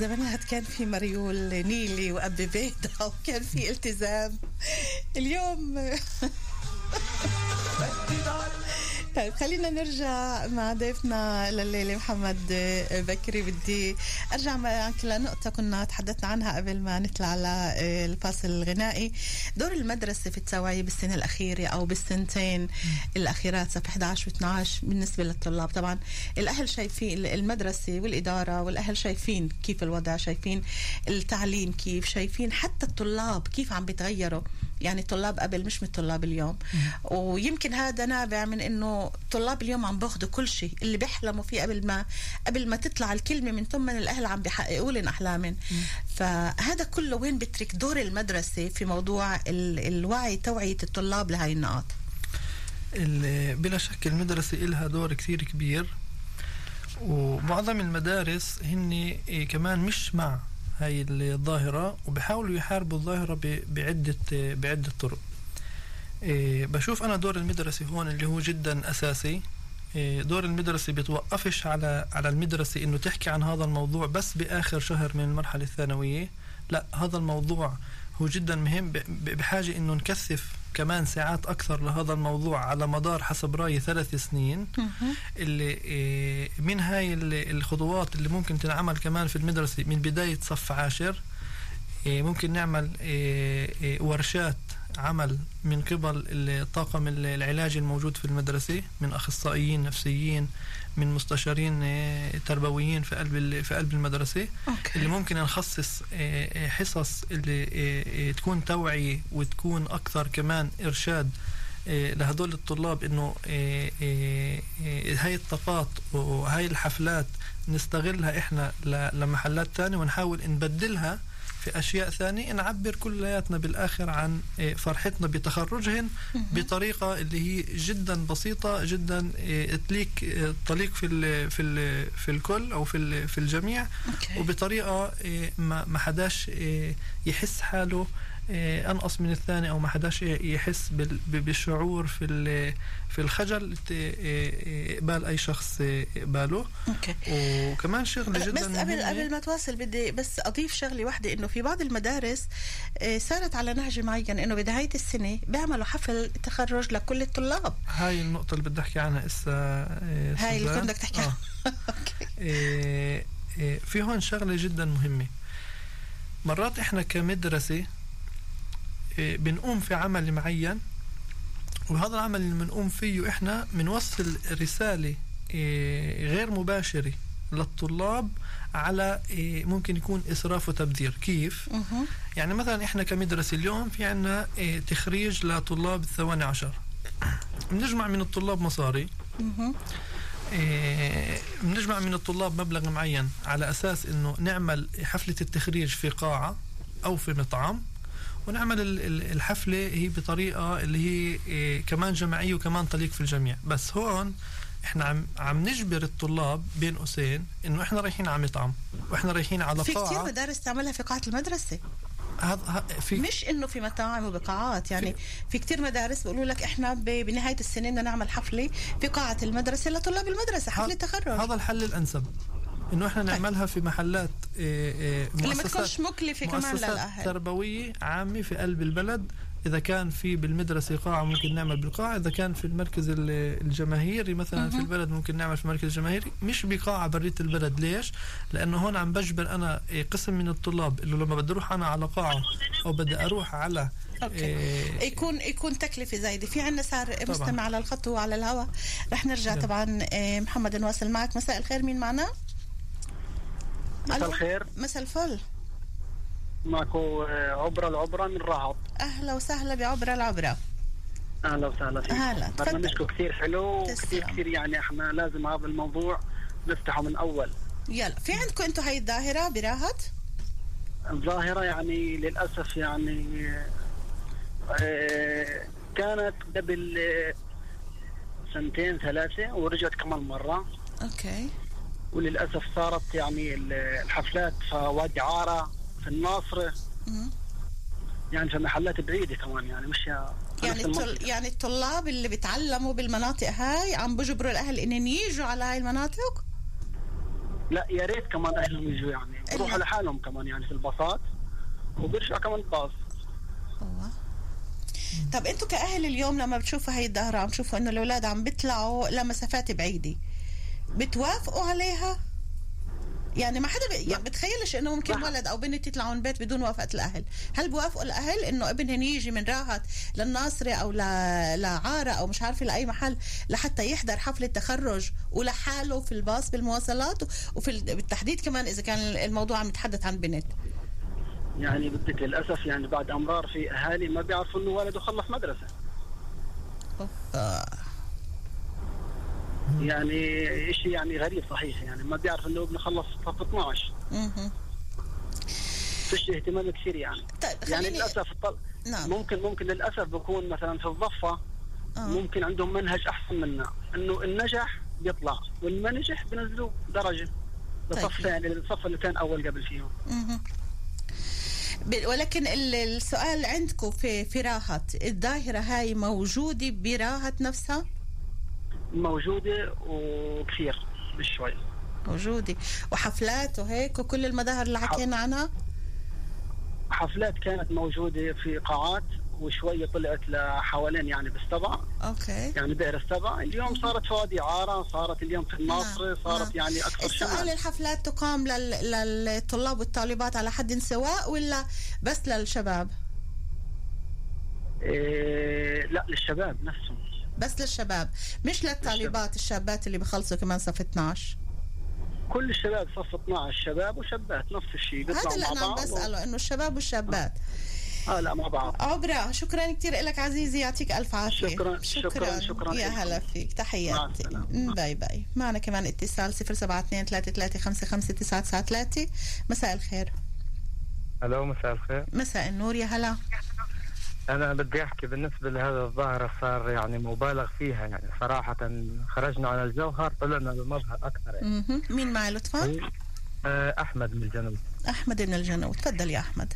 بالزمانات كان في مريول نيلي وأبي بيضة وكان في التزام. اليوم طيب خلينا نرجع مع ضيفنا لليلة محمد بكري. بدي أرجع معك لنقطة كنا تحدثنا عنها قبل ما نطلع على الفاصل الغنائي. دور المدرسة في التوعية بالسنة الأخيرة أو بالسنتين الأخيرات صف 11 و12 بالنسبة للطلاب. طبعا الأهل شايفين المدرسة والإدارة والأهل شايفين كيف الوضع شايفين التعليم كيف شايفين حتى الطلاب كيف عم بيتغيروا. يعني الطلاب قبل مش من الطلاب اليوم. ويمكن هذا نابع من إنه طلاب اليوم عم باخذوا كل شيء اللي بيحلموا فيه قبل ما قبل ما تطلع الكلمة من ثم الأهل عم بيحققوا لهم احلامهم فهذا كله وين بترك دور المدرسة في موضوع ال- الوعي توعية الطلاب لهي النقاط؟ ال- بلا شك المدرسة إلها دور كثير كبير. ومعظم المدارس هن إيه كمان مش مع هاي الظاهرة وبحاولوا يحاربوا الظاهرة بعدة بعدة طرق. إيه بشوف أنا دور المدرسة هون اللي هو جدا أساسي. إيه دور المدرسة بتوقفش على على المدرسة إنه تحكي عن هذا الموضوع بس بآخر شهر من المرحلة الثانوية. لا هذا الموضوع هو جدا مهم بحاجة إنه نكثف كمان ساعات أكثر لهذا الموضوع على مدار حسب رأيي ثلاث سنين. اللي إيه، من هاي ال- الخطوات اللي ممكن تنعمل كمان في المدرسة من بداية صف عاشر إيه، ممكن نعمل إيه، ورشات عمل من قبل الطاقم العلاجي الموجود في المدرسة من أخصائيين نفسيين من مستشارين إيه، تربويين في قلب في قلب المدرسة أوكي. اللي ممكن نخصص إيه، إيه، حصص اللي تكون توعية وتكون أكثر كمان إرشاد لهدول الطلاب إنه هاي الطاقات وهاي الحفلات نستغلها إحنا لمحلات تانية ونحاول نبدلها في أشياء ثانية نعبر كلياتنا بالآخر عن إيه، فرحتنا بتخرجهن بطريقة اللي هي جدا بسيطة جدا إيه، تليك إيه، تليق في ال في ال في الكل أو في في الجميع أوكي. وبطريقة إيه، ما حداش إيه، يحس حاله إيه، أنقص من الثاني أو ما حداش يحس بالشعور في في الخجل ت- إيه، إيه، قبال أي شخص إيه، قباله okay وكمان شغلة جدا بس قبل. قبل ما تواصل بدي بس أضيف شغلة واحدة إنه في بعض المدارس آه، صارت على نهج معين إنه بنهايه السنة بيعملوا حفل تخرج لكل الطلاب هاي النقطة اللي بدي أحكي عنها إيه، هاي اللي. كنت بدك تحكي آه. عنها okay في هون شغلة جدا مهمة مرات إحنا كمدرسة بنقوم في عمل معين وهذا العمل اللي بنقوم فيه إحنا بنوصل رسالة إيه، غير مباشرة للطلاب على إيه، ممكن يكون إسراف وتبذير. كيف؟ يعني مثلا إحنا كمدرسة اليوم في عنا إيه، تخريج لطلاب الثواني عشر. بنجمع من الطلاب مصاري. بنجمع من الطلاب مبلغ معين على أساس إنه نعمل حفلة التخريج في قاعة أو في مطعم. ونعمل ال- ال- الحفلة هي بطريقة اللي هي إيه، كمان جماعية وكمان تليق في الجميع. بس هون إحنا عم عم نجبر الطلاب بين قوسين إنه إحنا رايحين على مطعم وإحنا رايحين على في قاعة. مدارس تعملها في قاعه المدرسة. هذا ه- في مش إنه في مطاعم وبقاعات يعني في كتير مدارس بيقولوا لك إحنا ب- بنهاية السنة بدنا نعمل حفلة في قاعة المدرسة لطلاب المدرسة حفلة تخرج. هذا الحل الأنسب. إنه إحنا نعملها في محلات إيه، إيه، اللي ما تكونش مكلفة كمان مؤسسات للأهل. تربوية عامة في قلب البلد. إذا كان في بالمدرسة قاعة ممكن نعمل بالقاعة إذا كان في المركز ال- الجماهيري مثلا في البلد ممكن نعمل في المركز الجماهيري. مش بقاعة برية البلد. ليش؟ لأنه هون عم بجبر أنا إيه، قسم من الطلاب اللي لما بدي أروح أنا على قاعة أو بدي أروح على أوكي. إيه، يكون يكون تكلفة زايدة. في عندنا صار. مستمع على الخط وعلى الهواء. رح نرجع. طبعا آه، محمد نواصل معك. مساء الخير. مين معنا؟ مساء. الخير. مساء الفل. معكو آه، عبرة العبرة من رهط أهلا وسهلا بعبرة العبره أهلا وسهلا فيك. هلا، تفضل. برنامجكم كثير حلو. وكثير كثير يعني إحنا لازم هذا الموضوع نفتحه من أول. يلا. في عندكم أنتم هاي الظاهرة براهت الظاهرة يعني للأسف يعني آه، كانت قبل آه، سنتين ثلاثة ورجعت كمان مرة. أوكي. وللأسف صارت يعني ال- الحفلات في وادي عارة في الناصرة مم. يعني في محلات بعيدة كمان يعني مش يعني. الطل... يعني الطلاب اللي بيتعلموا بالمناطق هاي عم بجبروا الأهل إنهم يجوا على هاي المناطق لا يا ريت كمان أهلهم يجوا يعني بروحوا لحالهم كمان يعني في الباصات وبيرجعوا كمان باص. طب أنتوا كأهل اليوم لما بتشوفوا هاي الظاهره عم تشوفوا إنه الأولاد عم بيطلعوا لمسافات بعيدة بتوافقوا عليها؟ يعني ما حدا بي... يعني بتخيلش إنه ممكن ولد أو بنت يطلعوا من بيت بدون موافقه الأهل. هل بوافقوا الأهل إنه ابنهم يجي من راهت للناصرة أو ل... لعارة أو مش عارفة لأي محل لحتى يحضر حفلة تخرج ولحاله في الباص بالمواصلات وفي ال- بالتحديد كمان إذا كان الموضوع عم يتحدث عن بنت؟ يعني بدك للأسف يعني بعد أمرار في أهالي ما بيعرفوا إنه ولده خلص مدرسة. آه. يعني شيء يعني غريب صحيح يعني ما بيعرف إنه ابنه خلص صف 12 مهم. فيش اهتمام كثير يعني طيب يعني للأسف الطل... نعم ممكن ممكن للأسف بكون مثلا في الضفة آه. ممكن عندهم منهج أحسن منا إنه النجح بيطلع والما نجح بنزلوه درجة لصف طيب. ثاني للصف اللي كان أول قبل فيهم. ب- ولكن ال- السؤال عندكم في في راهت الظاهرة هاي موجودة براهت نفسها موجودة وكثير مش شوي. موجودة. وحفلات وهيك وكل المظاهر اللي حكينا عنها؟ حفلات كانت موجودة في قاعات وشوية طلعت لحوالين يعني بالسبع. أوكي. يعني بئر السبع. اليوم صارت في وادي عارة صارت اليوم في الناصر صارت نعم. يعني أكثر السؤال شمال الحفلات تقام لل- للطلاب والطالبات على حد سواء ولا بس للشباب؟ إيه لا للشباب نفسهم. بس للشباب مش للطالبات الشابات اللي بخلصوا كمان صف 12 كل الشباب صف 12 شباب وشابات نفس الشيء هذا اللي أنا عم بسأله إنه الشباب والشابات. آه لا مع بعض. عبرة شكرا كثير لك عزيزي يعطيك ألف عافية. شكراً- شكراً- شكراً. يا لكم. هلا فيك تحياتي. باي باي. معنا كمان اتصال 072 33 55 مساء الخير. ألو مساء الخير. مساء النور يا هلا. أنا بدي أحكي بالنسبة لهذا الظاهره صار يعني مبالغ فيها يعني صراحة. خرجنا عن الجوهر طلعنا للمظهر أكثر يعني. مين معي لطفا؟ آه، أحمد من الجنوب. أحمد من الجنوب. تفضل يا أحمد.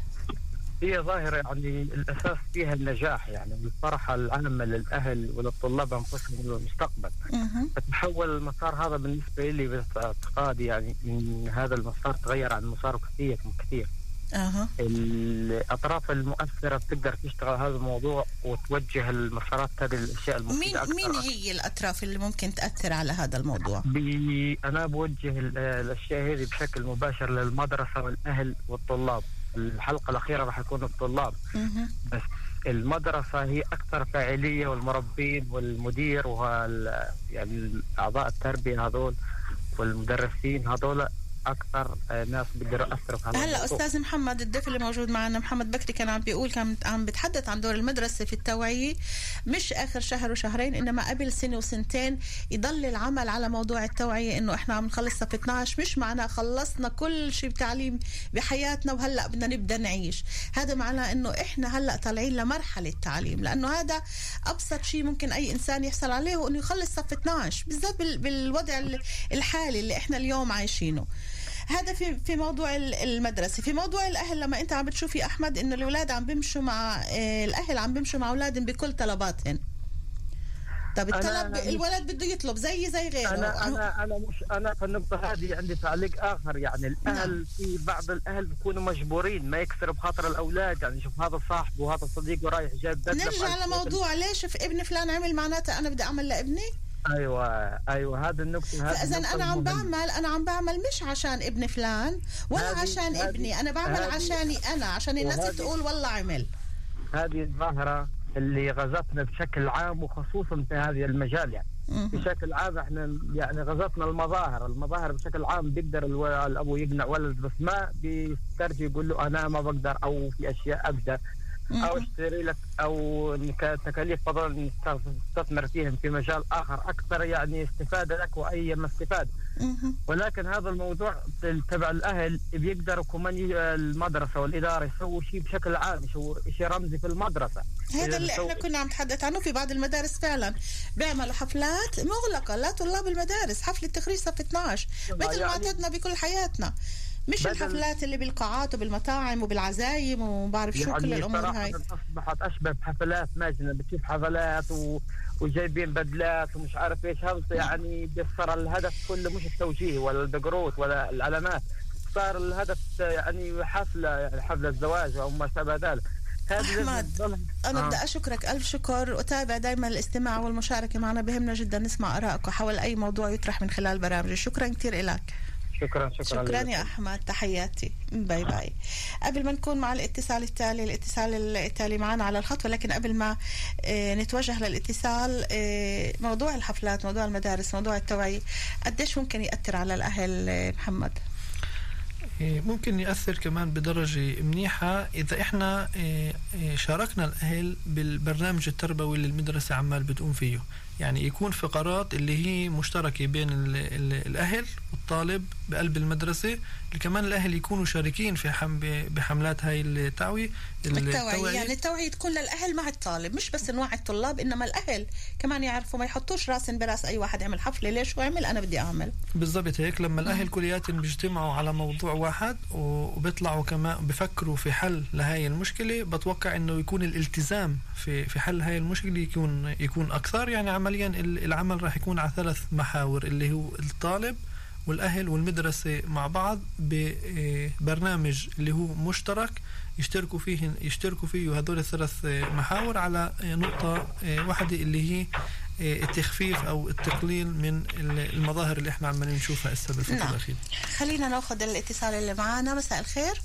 هي ظاهرة يعني الأساس فيها النجاح يعني الفرحه العامة للأهل وللطلاب أنفسهم وللمستقبل مهم. فتحول المسار هذا بالنسبة لي باعتقادي يعني إن هذا المسار تغير عن مساره كثير كثير الأطراف المؤثرة بتقدر تشتغل هذا الموضوع وتوجه المسارات هذه الأشياء مين المفيده أكثر. مين هي الأطراف اللي ممكن تأثر على هذا الموضوع؟ بي أنا بوجه ال- الأشياء هذه بشكل مباشر للمدرسة والأهل والطلاب. الحلقة الأخيرة راح يكون الطلاب. مهم. بس المدرسة هي أكثر فاعلية والمربين والمدير وهال يعني اعضاء التربية هذول والمدرسين هذول أكثر آه، ناس بيقدروا هذا هلا. أستاذ محمد الضيف اللي موجود معنا. محمد بكري كان عم بيقول كان عم بتحدث عن دور المدرسة في التوعية. مش آخر شهر وشهرين إنما قبل سنة وسنتين يضل العمل على موضوع التوعية إنه إحنا عم نخلص صف 12 مش معناه خلصنا كل شيء بتعليم بحياتنا وهلا بدنا نبدأ نعيش. هذا معناه إنه إحنا هلا طالعين لمرحلة تعليم. لأنه هذا أبسط شيء ممكن أي إنسان يحصل عليه هو إنه يخلص صف 12 بالذات بال- بالوضع ال- الحالي اللي إحنا اليوم عايشينه. هذا في في موضوع ال- المدرسة. في موضوع الأهل لما أنت عم بتشوفي أحمد إنه الأولاد عم بيمشوا مع آه، الأهل عم بيمشوا مع اولادهم بكل طلباتهم. طب الطلب الولد بده يطلب زي زي غيره. أنا أنا أنا مش أنا في النقطة هذه عندي تعليق آخر. يعني الأهل في بعض الأهل بيكونوا مجبورين ما يكسروا بخاطر الأولاد. يعني شوف هذا صاحبه وهذا صديقه رايح بدلة نرجع لموضوع ليش في ابن فلان عمل معناته أنا بدي أعمل لابني؟ أيوه أيوه هذا النقطة هذه فإذا النقطة أنا عم. بعمل أنا عم بعمل مش عشان ابن فلان ولا هذه- عشان هذه- ابني أنا بعمل هذه- عشاني أنا عشان الناس تقول والله عمل هذه الظاهره اللي غزتنا بشكل عام وخصوصا في هذا المجال يعني. بشكل عام إحنا يعني غزتنا المظاهر المظاهر بشكل عام بيقدر الأبو يقنع ولد بس ما بيسترجي يقول له أنا ما بقدر أو في أشياء أقدر أو. اشتري لك أو تكاليف فضل تستثمر فيهم في مجال آخر. أكثر يعني استفادة لك وأي ما استفاده. ولكن هذا الموضوع تبع الأهل بيقدروا كمان المدرسة والإدارة يسووا شيء بشكل عام يسووا شيء رمزي في المدرسة. هذا اللي إحنا كنا عم نتحدث عنه في بعض المدارس فعلا. بيعملوا حفلات مغلقة لطلاب المدارس. حفلة تخريج صف 12 مثل ما يعني- اعتدنا بكل حياتنا. مش الحفلات اللي بالقاعات وبالمطاعم وبالعزايم وبعرف شو كل الأمور صراحة هاي. أصبحت أشبه بحفلات ماجنة بتشوف حفلات و... وجايبين بدلات ومش عارف إيش. هذا يعني بيصير الهدف كله مش التوجيه ولا الدقروت ولا العلامات صار الهدف يعني حفلة يعني حفلة زواج أو ما شابه ذلك. أحمد، تضل- أنا آه. بدي أشكرك ألف شكر. وأتابع دائما الاستماع والمشاركة معنا بهمنا جدا. نسمع آرائك حول أي موضوع يطرح من خلال برامجي. شكرا كثير لك شكرا شكرا شكرا. يا أحمد تحياتي. باي باي. قبل ما نكون مع الاتصال التالي الاتصال التالي معنا على الخط ولكن قبل ما آه، نتوجه للاتصال آه، موضوع الحفلات موضوع المدارس موضوع التوعية قديش ممكن يأثر على الأهل آه، محمد؟ إيه، ممكن يأثر كمان بدرجة منيحة. إذا إحنا شاركنا الأهل بالبرنامج التربوي اللي المدرسة عمال بتقوم فيه. يعني يكون فقرات اللي هي مشتركة بين ال ال الأهل والطالب بقلب المدرسة اللي كمان الأهل يكونوا شاركين في حم بحملات هاي التعوية التوعية يعني التوعية تكون للأهل مع الطالب مش بس نوعي الطلاب إنما الأهل كمان يعرفوا ما يحطوش راس براس أي واحد يعمل حفلة ليش وعمل أنا بدي أعمل. بالضبط هيك لما الأهل كلياتهم بيجتمعوا على موضوع واحد وبيطلعوا كمان بفكروا في حل لهاي المشكلة بتوقع إنه يكون الالتزام في في حل هاي المشكلة يكون يكون أكثر يعني عمليا العمل راح يكون على ثلاث محاور اللي هو الطالب والأهل والمدرسة مع بعض ببرنامج اللي هو مشترك يشتركوا فيه يشتركوا فيه هذول الثلاث محاور على نقطة واحدة اللي هي التخفيف أو التقليل من المظاهر اللي إحنا عمالين نشوفها هسه بالفترة نعم. الأخيرة خلينا نأخذ الاتصال اللي معانا. مساء الخير.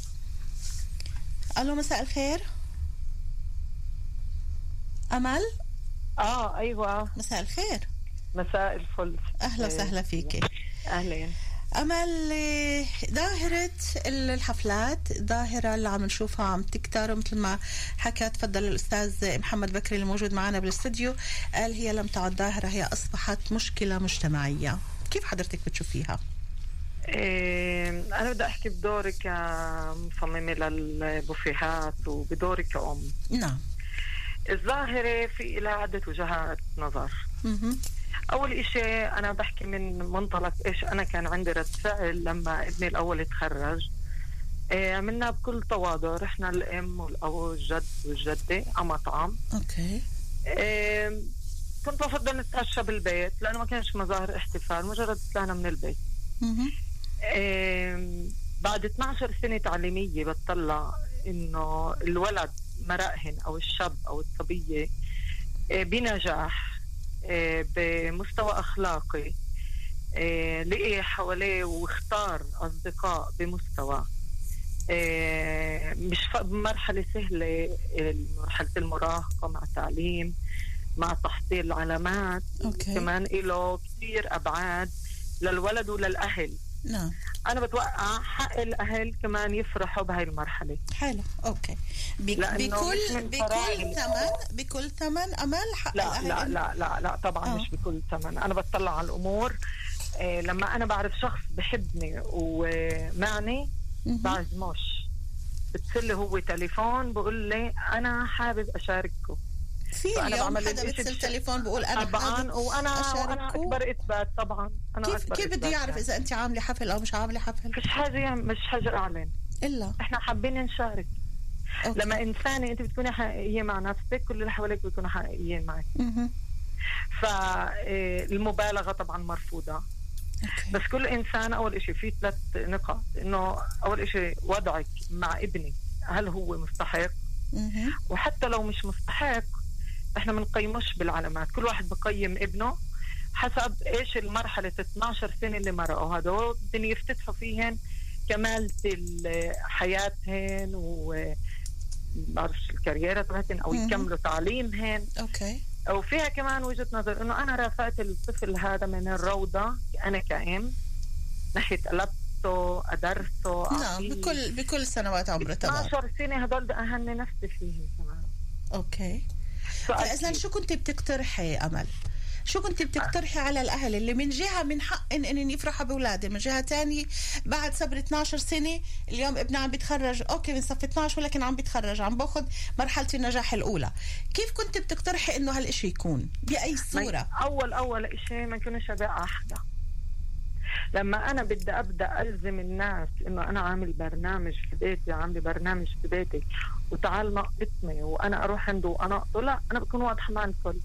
ألو مساء الخير. أمل؟ آه أيوه. مساء الخير. مساء الفل. أهلا وسهلا فيكي. أهلين. أمل آه، ظاهرة الحفلات ظاهرة اللي عم نشوفها عم تكتر ومثل ما حكى تفضل الأستاذ محمد بكري الموجود معنا بالاستوديو قال هي لم تعد ظاهرة هي أصبحت مشكلة مجتمعية. كيف حضرتك بتشوفيها؟ إيه أنا بدي أحكي بدوري كمصممة للبوفيهات وبدوري كأم. نعم. الظاهرة في لها عدة وجهات نظر. أول إشي أنا بحكي من منطلق إيش أنا كان عندي رد فعل لما ابني الأول تخرج إيه عملنا بكل تواضع رحنا الأم والأب والجد والجدة على مطعم. أوكي. إيه كنت بفضل نتعشى بالبيت لأنه ما كانش مظاهر احتفال مجرد طلعنا من البيت. إيه بعد 12 سنة تعليمية بتطلع إنه الولد مراهن أو الشاب أو الصبية إيه بنجاح إيه بمستوى أخلاقي إيه لقي حواليه واختار أصدقاء بمستوى مش بمرحلة سهلة مرحلة المراهقة مع تعليم مع تحصيل العلامات okay. كمان له كثير أبعاد للولد وللأهل نعم. أنا بتوقع حق الأهل كمان يفرحوا بهاي المرحلة. حلو. okay. بك بكل بكل. ثمن بكل ثمن أمل حق لا الأهل لا لا لا لا طبعا آه. مش بكل ثمن. أنا بطلع على الأمور إيه لما أنا بعرف شخص بحبني ومعني بعزموش. بتصل هو تليفون بقول لي أنا حابب أشارككم. في اليوم حدا بش- تليفون بقول أنا طبعا وأنا وأنا أشارككم. أكبر إثبات طبعا أنا كيف أكبر كيف بده يعرف يعني. إذا أنت عاملة حفل أو مش عاملة حفل؟ مش حاجة مش حاجة اعلن إلا إحنا حابين نشارك أوكي. لما إنسانة أنت بتكوني حقيقية مع نفسك كل اللي حواليك بيكونوا حقيقيين معك. فالمبالغه طبعا مرفوضة بس كل إنسان أول إشي في ثلاث نقاط إنه أول إشي وضعك مع ابنك هل هو مستحق. وحتى لو مش مستحق إحنا بنقيمش بالعلامات. كل واحد بقيم ابنه حسب إيش المرحلة 12 سنة اللي مرقوا. هدول بدهم يفتتحوا فيهن كمالة ال- حياتهن و بعرفش ال קריירה تبعتهن أو. يكملوا تعليمهن. okay. وفيها كمان وجهة نظر إنه أنا رافقت الطفل هذا من الروضة أنا كأم ناحية قلبته ادرسه نعم. بكل بكل سنوات عمره تبعه 12 سنة هدول بدي اهني نفسي فيهم كمان. okay. فاذا شو كنت بتقترحي أمل؟ شو كنت بتقترحي على الأهل اللي من جهة من حق ان إن يفرحوا باولادهم من جهة تانية بعد صبر 12 سنة اليوم ابني عم بيتخرج أوكي من صف 12 ولكن عم بيتخرج عم باخذ مرحلة النجاح الأولى. كيف كنت بتقترحي إنه هالشيء يكون؟ بأي صورة؟ اول أول شيء ما يكونش ابيع حدا لما أنا بدي أبدأ ألزم الناس إنه أنا عامل برنامج في بيتي عاملة برنامج في بيتي وتعال نقطني وأنا أروح عنده وانقطه لا أنا بكون واضحة مع الكل.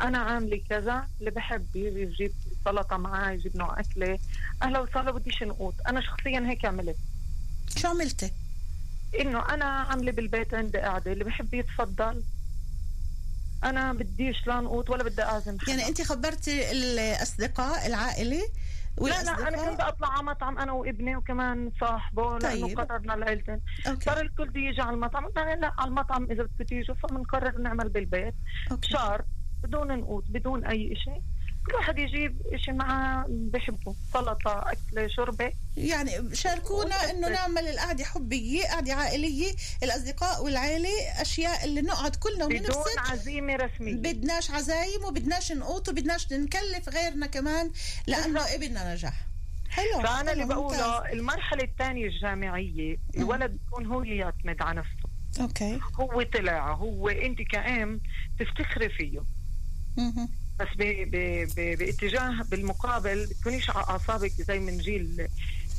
أنا عاملة كذا اللي بحب يجي يجيب سلطة معاه يجيب نوع أكلة. أهلا وسهلا بديش نقوط. أنا شخصيا هيك عملت. شو عملتي؟ إنه أنا عاملة بالبيت عندي قاعدة اللي بحب يتفضل. أنا بديش لا نقوط ولا بدي أعزم حدا. يعني انت خبرتي الأصدقاء العائلة لا لا أنا؟ كنت أطلع على مطعم أنا وابني وكمان صاحبه لأنه طيب. قررنا العيلتين. صار الكل بده يجي على المطعم قلت أنا لا على المطعم إذا بدكم تيجوا فبنقرر نعمل بالبيت أوكي. شهر بدون نقوط بدون أي شيء كل واحد يجيب شيء معاه بحبه سلطة اكله شوربه يعني شاركونا إنه نعمل القعدة حبية قعدة عائلية الأصدقاء والعائله أشياء اللي نقعد كلنا بدون ونبسط عزيمة رسمية. بدناش عزايم وبدناش نقوط وبدناش نكلف غيرنا كمان لأنه ابننا نجح. حلو. فأنا اللي حلو، بقوله ممتاز. المرحلة الثانية الجامعية الولد بيكون هو اللي يعتمد على نفسه. okay. هو طلع هو أنت كأم تفتخري فيه. بس ب ب ب باتجاه بالمقابل بتكونيش على أعصابك زي من جيل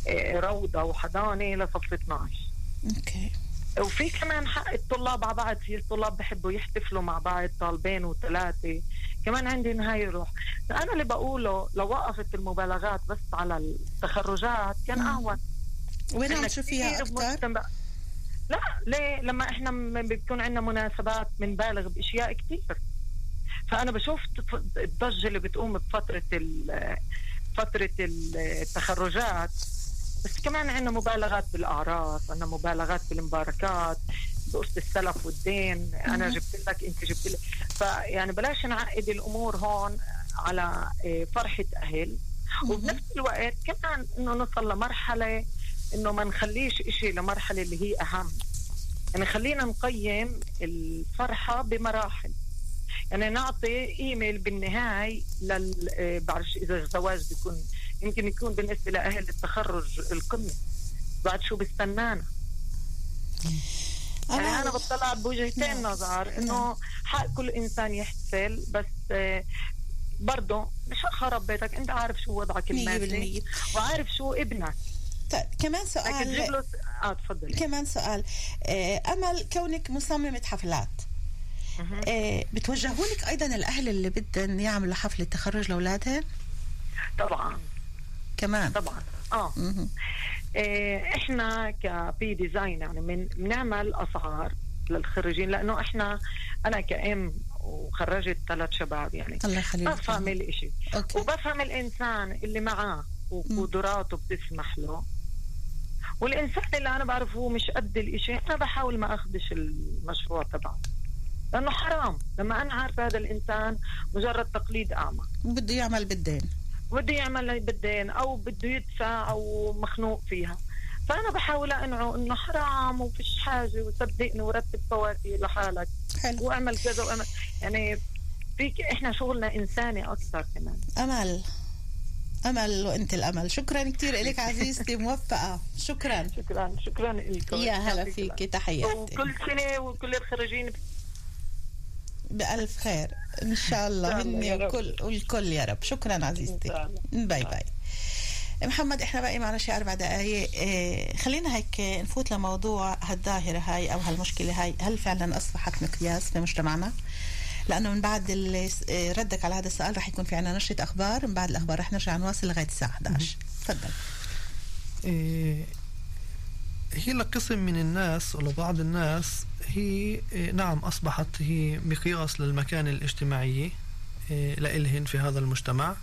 آه، روضة وحضانة لصف 12 okay. وفي كمان حق الطلاب على بعض في الطلاب بحبوا يحتفلوا مع بعض طالبين وثلاثة. كمان عندي هاي الروح أنا اللي بقوله لو وقفت المبالغات بس على التخرجات كان أهون. وين عم تشوفيها؟ مجتمع- لا ليه؟ لما إحنا بيكون عندنا مناسبات بنبالغ بأشياء كثير فأنا بشوف الضجة اللي بتقوم بفترة فترة التخرجات بس كمان عندنا مبالغات بالاعراس عندنا مبالغات بالمباركات بقصة السلف والدين أنا. جبت لك أنت جبت لي. فيعني بلاش نعقد الأمور هون على إيه، فرحة أهل. وبنفس الوقت كمان إنه نوصل لمرحلة إنه ما نخليش إشي لمرحلة اللي هي أهم. يعني خلينا نقيم الفرحة بمراحل. يعني نعطي قيمه بالنهاية لل آه، بعرفش إذا الزواج بيكون يمكن يكون بالنسبة لأهل التخرج القمة. بعد شو بستنانا. يعني أنا بطلع بوجهتين نظر إنه حق كل إنسان يحتفل بس آه، برضه مش خرب بيتك أنت عارف شو وضعك المادي. وعارف شو ابنك. طيب كمان سؤال له آه تفضلي. كمان سؤال آه، أمل كونك مصممة حفلات. آه، بتوجهوا لك أيضا الأهل اللي بدهم يعملوا حفلة تخرج لاولادهم طبعا. كمان؟ طبعا. آه. إيه إحنا كبي ديزاين يعني من بنعمل أسعار للخريجين لأنه إحنا أنا كأم وخرجت ثلاث شباب يعني. الله يخليك. بفهم الإشي. أوكي. وبفهم الإنسان اللي معاه وقدراته بتسمح له. والإنسان اللي أنا بعرف هو مش قد الإشي أنا بحاول ما أخدش المشروع تبعه. لأنه حرام. لما أنا عارفة هذا الإنسان مجرد تقليد أعمى. بده يعمل بالدين. بده يعمل بالدين أو بده يدفع أو مخنوق فيها. فأنا بحاول اقنعه إنه حرام وفيش حاجة وصدقني ورتب فواتير لحالك. حلو. وأعمل كذا واعمل يعني فيك إحنا شغلنا إنساني أكثر كمان. أمل. أمل وأنت الأمل. شكرا كثير لك عزيزتي موفقة. شكرا. شكرا. شكرا لكم يا هلا فيكي. تحياتي. وكل سنة وكل الخريجين بألف خير. إن شاء الله هني. وكل والكل يا رب. شكرا عزيزتي. bye bye. محمد إحنا باقي معنا شي أربع دقائق إيه خلينا هيك نفوت لموضوع هالظاهرة هاي أو هالمشكلة هاي. هل فعلا أصبحت مقياس في مجتمعنا؟ لأنه من بعد إيه ردك على هذا السؤال رح يكون في عنا نشرة أخبار. من بعد الأخبار رح نرجع نواصل لغاية الساعة 11 تفضل. إيه، هي لقسم من الناس ولبعض الناس هي إيه، نعم أصبحت هي مقياس للمكانة الاجتماعية إيه، لإلهن في هذا المجتمع.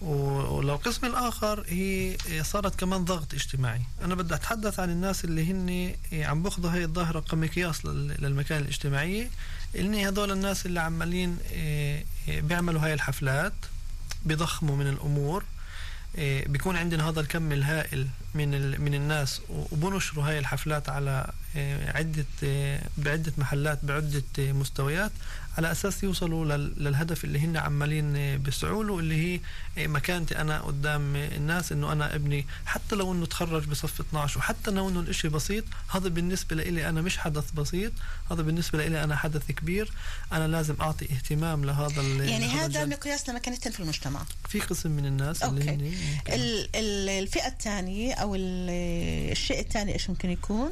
ولو القسم الآخر هي إيه، صارت كمان ضغط اجتماعي. أنا بدي أتحدث عن الناس اللي هن عم بأخذوا هاي الظاهرة كمقياس لل- للمكانة الاجتماعية اللي هدول الناس اللي عمالين بيعملوا هاي الحفلات بيضخموا من الأمور. بيكون عندنا هذا الكم الهائل من من الناس وبنشروا هاي الحفلات على إيه، عدة إيه، بعدة محلات بعدة إيه، مستويات على أساس يوصلوا لل- للهدف اللي هن عمالين بيسعوا له اللي هي مكانتي أنا قدام الناس إنه أنا ابني حتى لو إنه تخرج بصف 12 وحتى لو إنه الإشي بسيط هذا بالنسبة لإلي أنا مش حدث بسيط هذا بالنسبة لإلي أنا حدث كبير أنا لازم أعطي اهتمام لهذا يعني لهذا هذا الجانب. مقياس لمكانتهم في المجتمع في قسم من الناس اللي أوكي. هن ممكن- ال- ال- الفئة الثانية أو ال- الشيء الثاني إيش ممكن يكون؟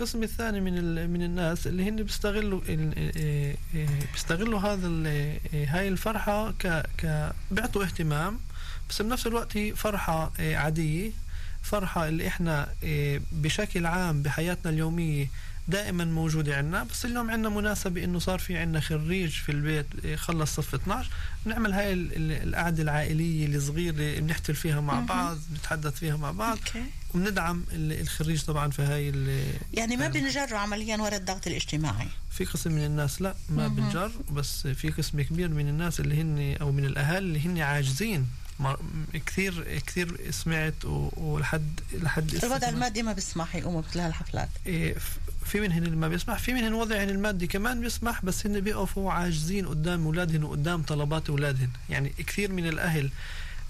القسم الثاني من من الناس اللي هن بيستغلوا ال- إيه- إيه- بيستغلوا هذا إيه، هاي الفرحة ك ك بيعطوا اهتمام بس بنفس الوقت هي فرحة إيه، عادية فرحة اللي إحنا إيه، بشكل عام بحياتنا اليومية دائما موجودة عندنا بس اليوم عندنا مناسبة إنه صار في عندنا خريج في البيت خلص صف 12 بنعمل هاي ال- ال- القعدة العائلية الصغيرة بنحتفل فيها مع مهم. بعض بنتحدث فيها مع بعض أوكي. وبندعم ال- الخريج طبعا في هاي ال- يعني ما بنجروا عمليا ورا الضغط الاجتماعي في قسم من الناس لا ما مهم. بنجر بس في قسم كبير من الناس اللي هن أو من الاهالي اللي هن عاجزين كثير كثير سمعت ولحد لحد الوضع. المادي ما بيسمح يقوموا بمثل هالحفلات إيه، في منهن اللي ما بيسمح في منهن وضعهم المادي كمان بيسمح بس هن بيقفوا عاجزين قدام أولادهن وقدام طلبات أولادهن. يعني كثير من الأهل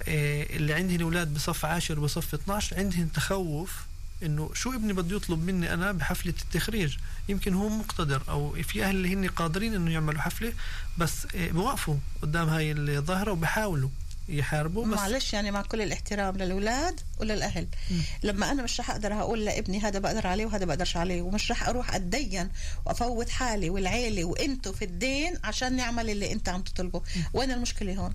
إيه، اللي عندهن أولاد بصف عاشر بصف 12 عندهن تخوف إنه شو ابني بده يطلب مني أنا بحفلة التخريج؟ يمكن هو مقتدر أو في أهل اللي هن قادرين إنه يعملوا حفلة بس إيه، بوقفوا قدام هاي الظاهرة وبحاولوا. يحاربوا بس معلش يعني مع كل الاحترام للأولاد وللأهل. لما أنا مش رح أقدر أقول لابني هذا بقدر عليه وهذا بقدرش عليه ومش رح أروح أتدين وأفوت حالي والعيلة وإنتوا في الدين عشان نعمل اللي أنت عم تطلبه. وين المشكلة هون؟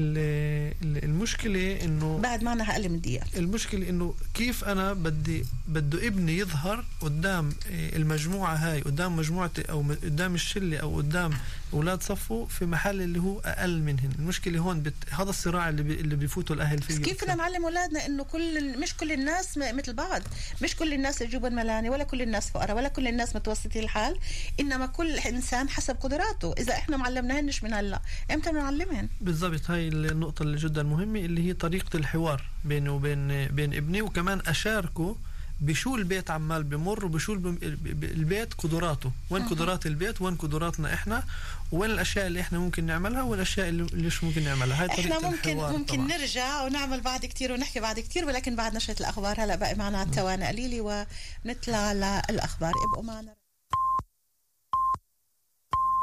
ال- ال- المشكلة إنه بعد معنا أقل من دقيقه المشكلة إنه كيف أنا بدي بده ابني يظهر قدام إيه، المجموعة هاي قدام مجموعتي أو م- قدام الشلة أو قدام أولاد صفه في محل اللي هو أقل منهن. المشكلة هون بت... هذا الصراع اللي بي... اللي بيفوتوا الأهل فيه كيف بدنا نعلم أولادنا إنه كل مش كل الناس م- مثل بعض. مش كل الناس يجوبن ملاني ولا كل الناس فقراء ولا كل الناس متوسطي الحال. إنما كل إنسان حسب قدراته. إذا إحنا معلمناهنش من هلا إمتى بدنا نعلمهن بالضبط هاي النقطة اللي جدا مهمة اللي هي طريقة الحوار بيني وبين بين ابني. وكمان أشاركه بشو البيت عمال بمر وبشو البيت قدراته. وين. قدرات البيت؟ وين قدراتنا إحنا؟ وين الأشياء اللي إحنا ممكن نعملها والأشياء اللي مش ممكن نعملها. هاي طريقة إحنا ممكن ممكن طبعاً. نرجع ونعمل بعد كتير ونحكي بعد كتير ولكن بعد نشرة الأخبار. هلا باقي معنا ثواني قليله ونطلع للأخبار. ابقوا معنا.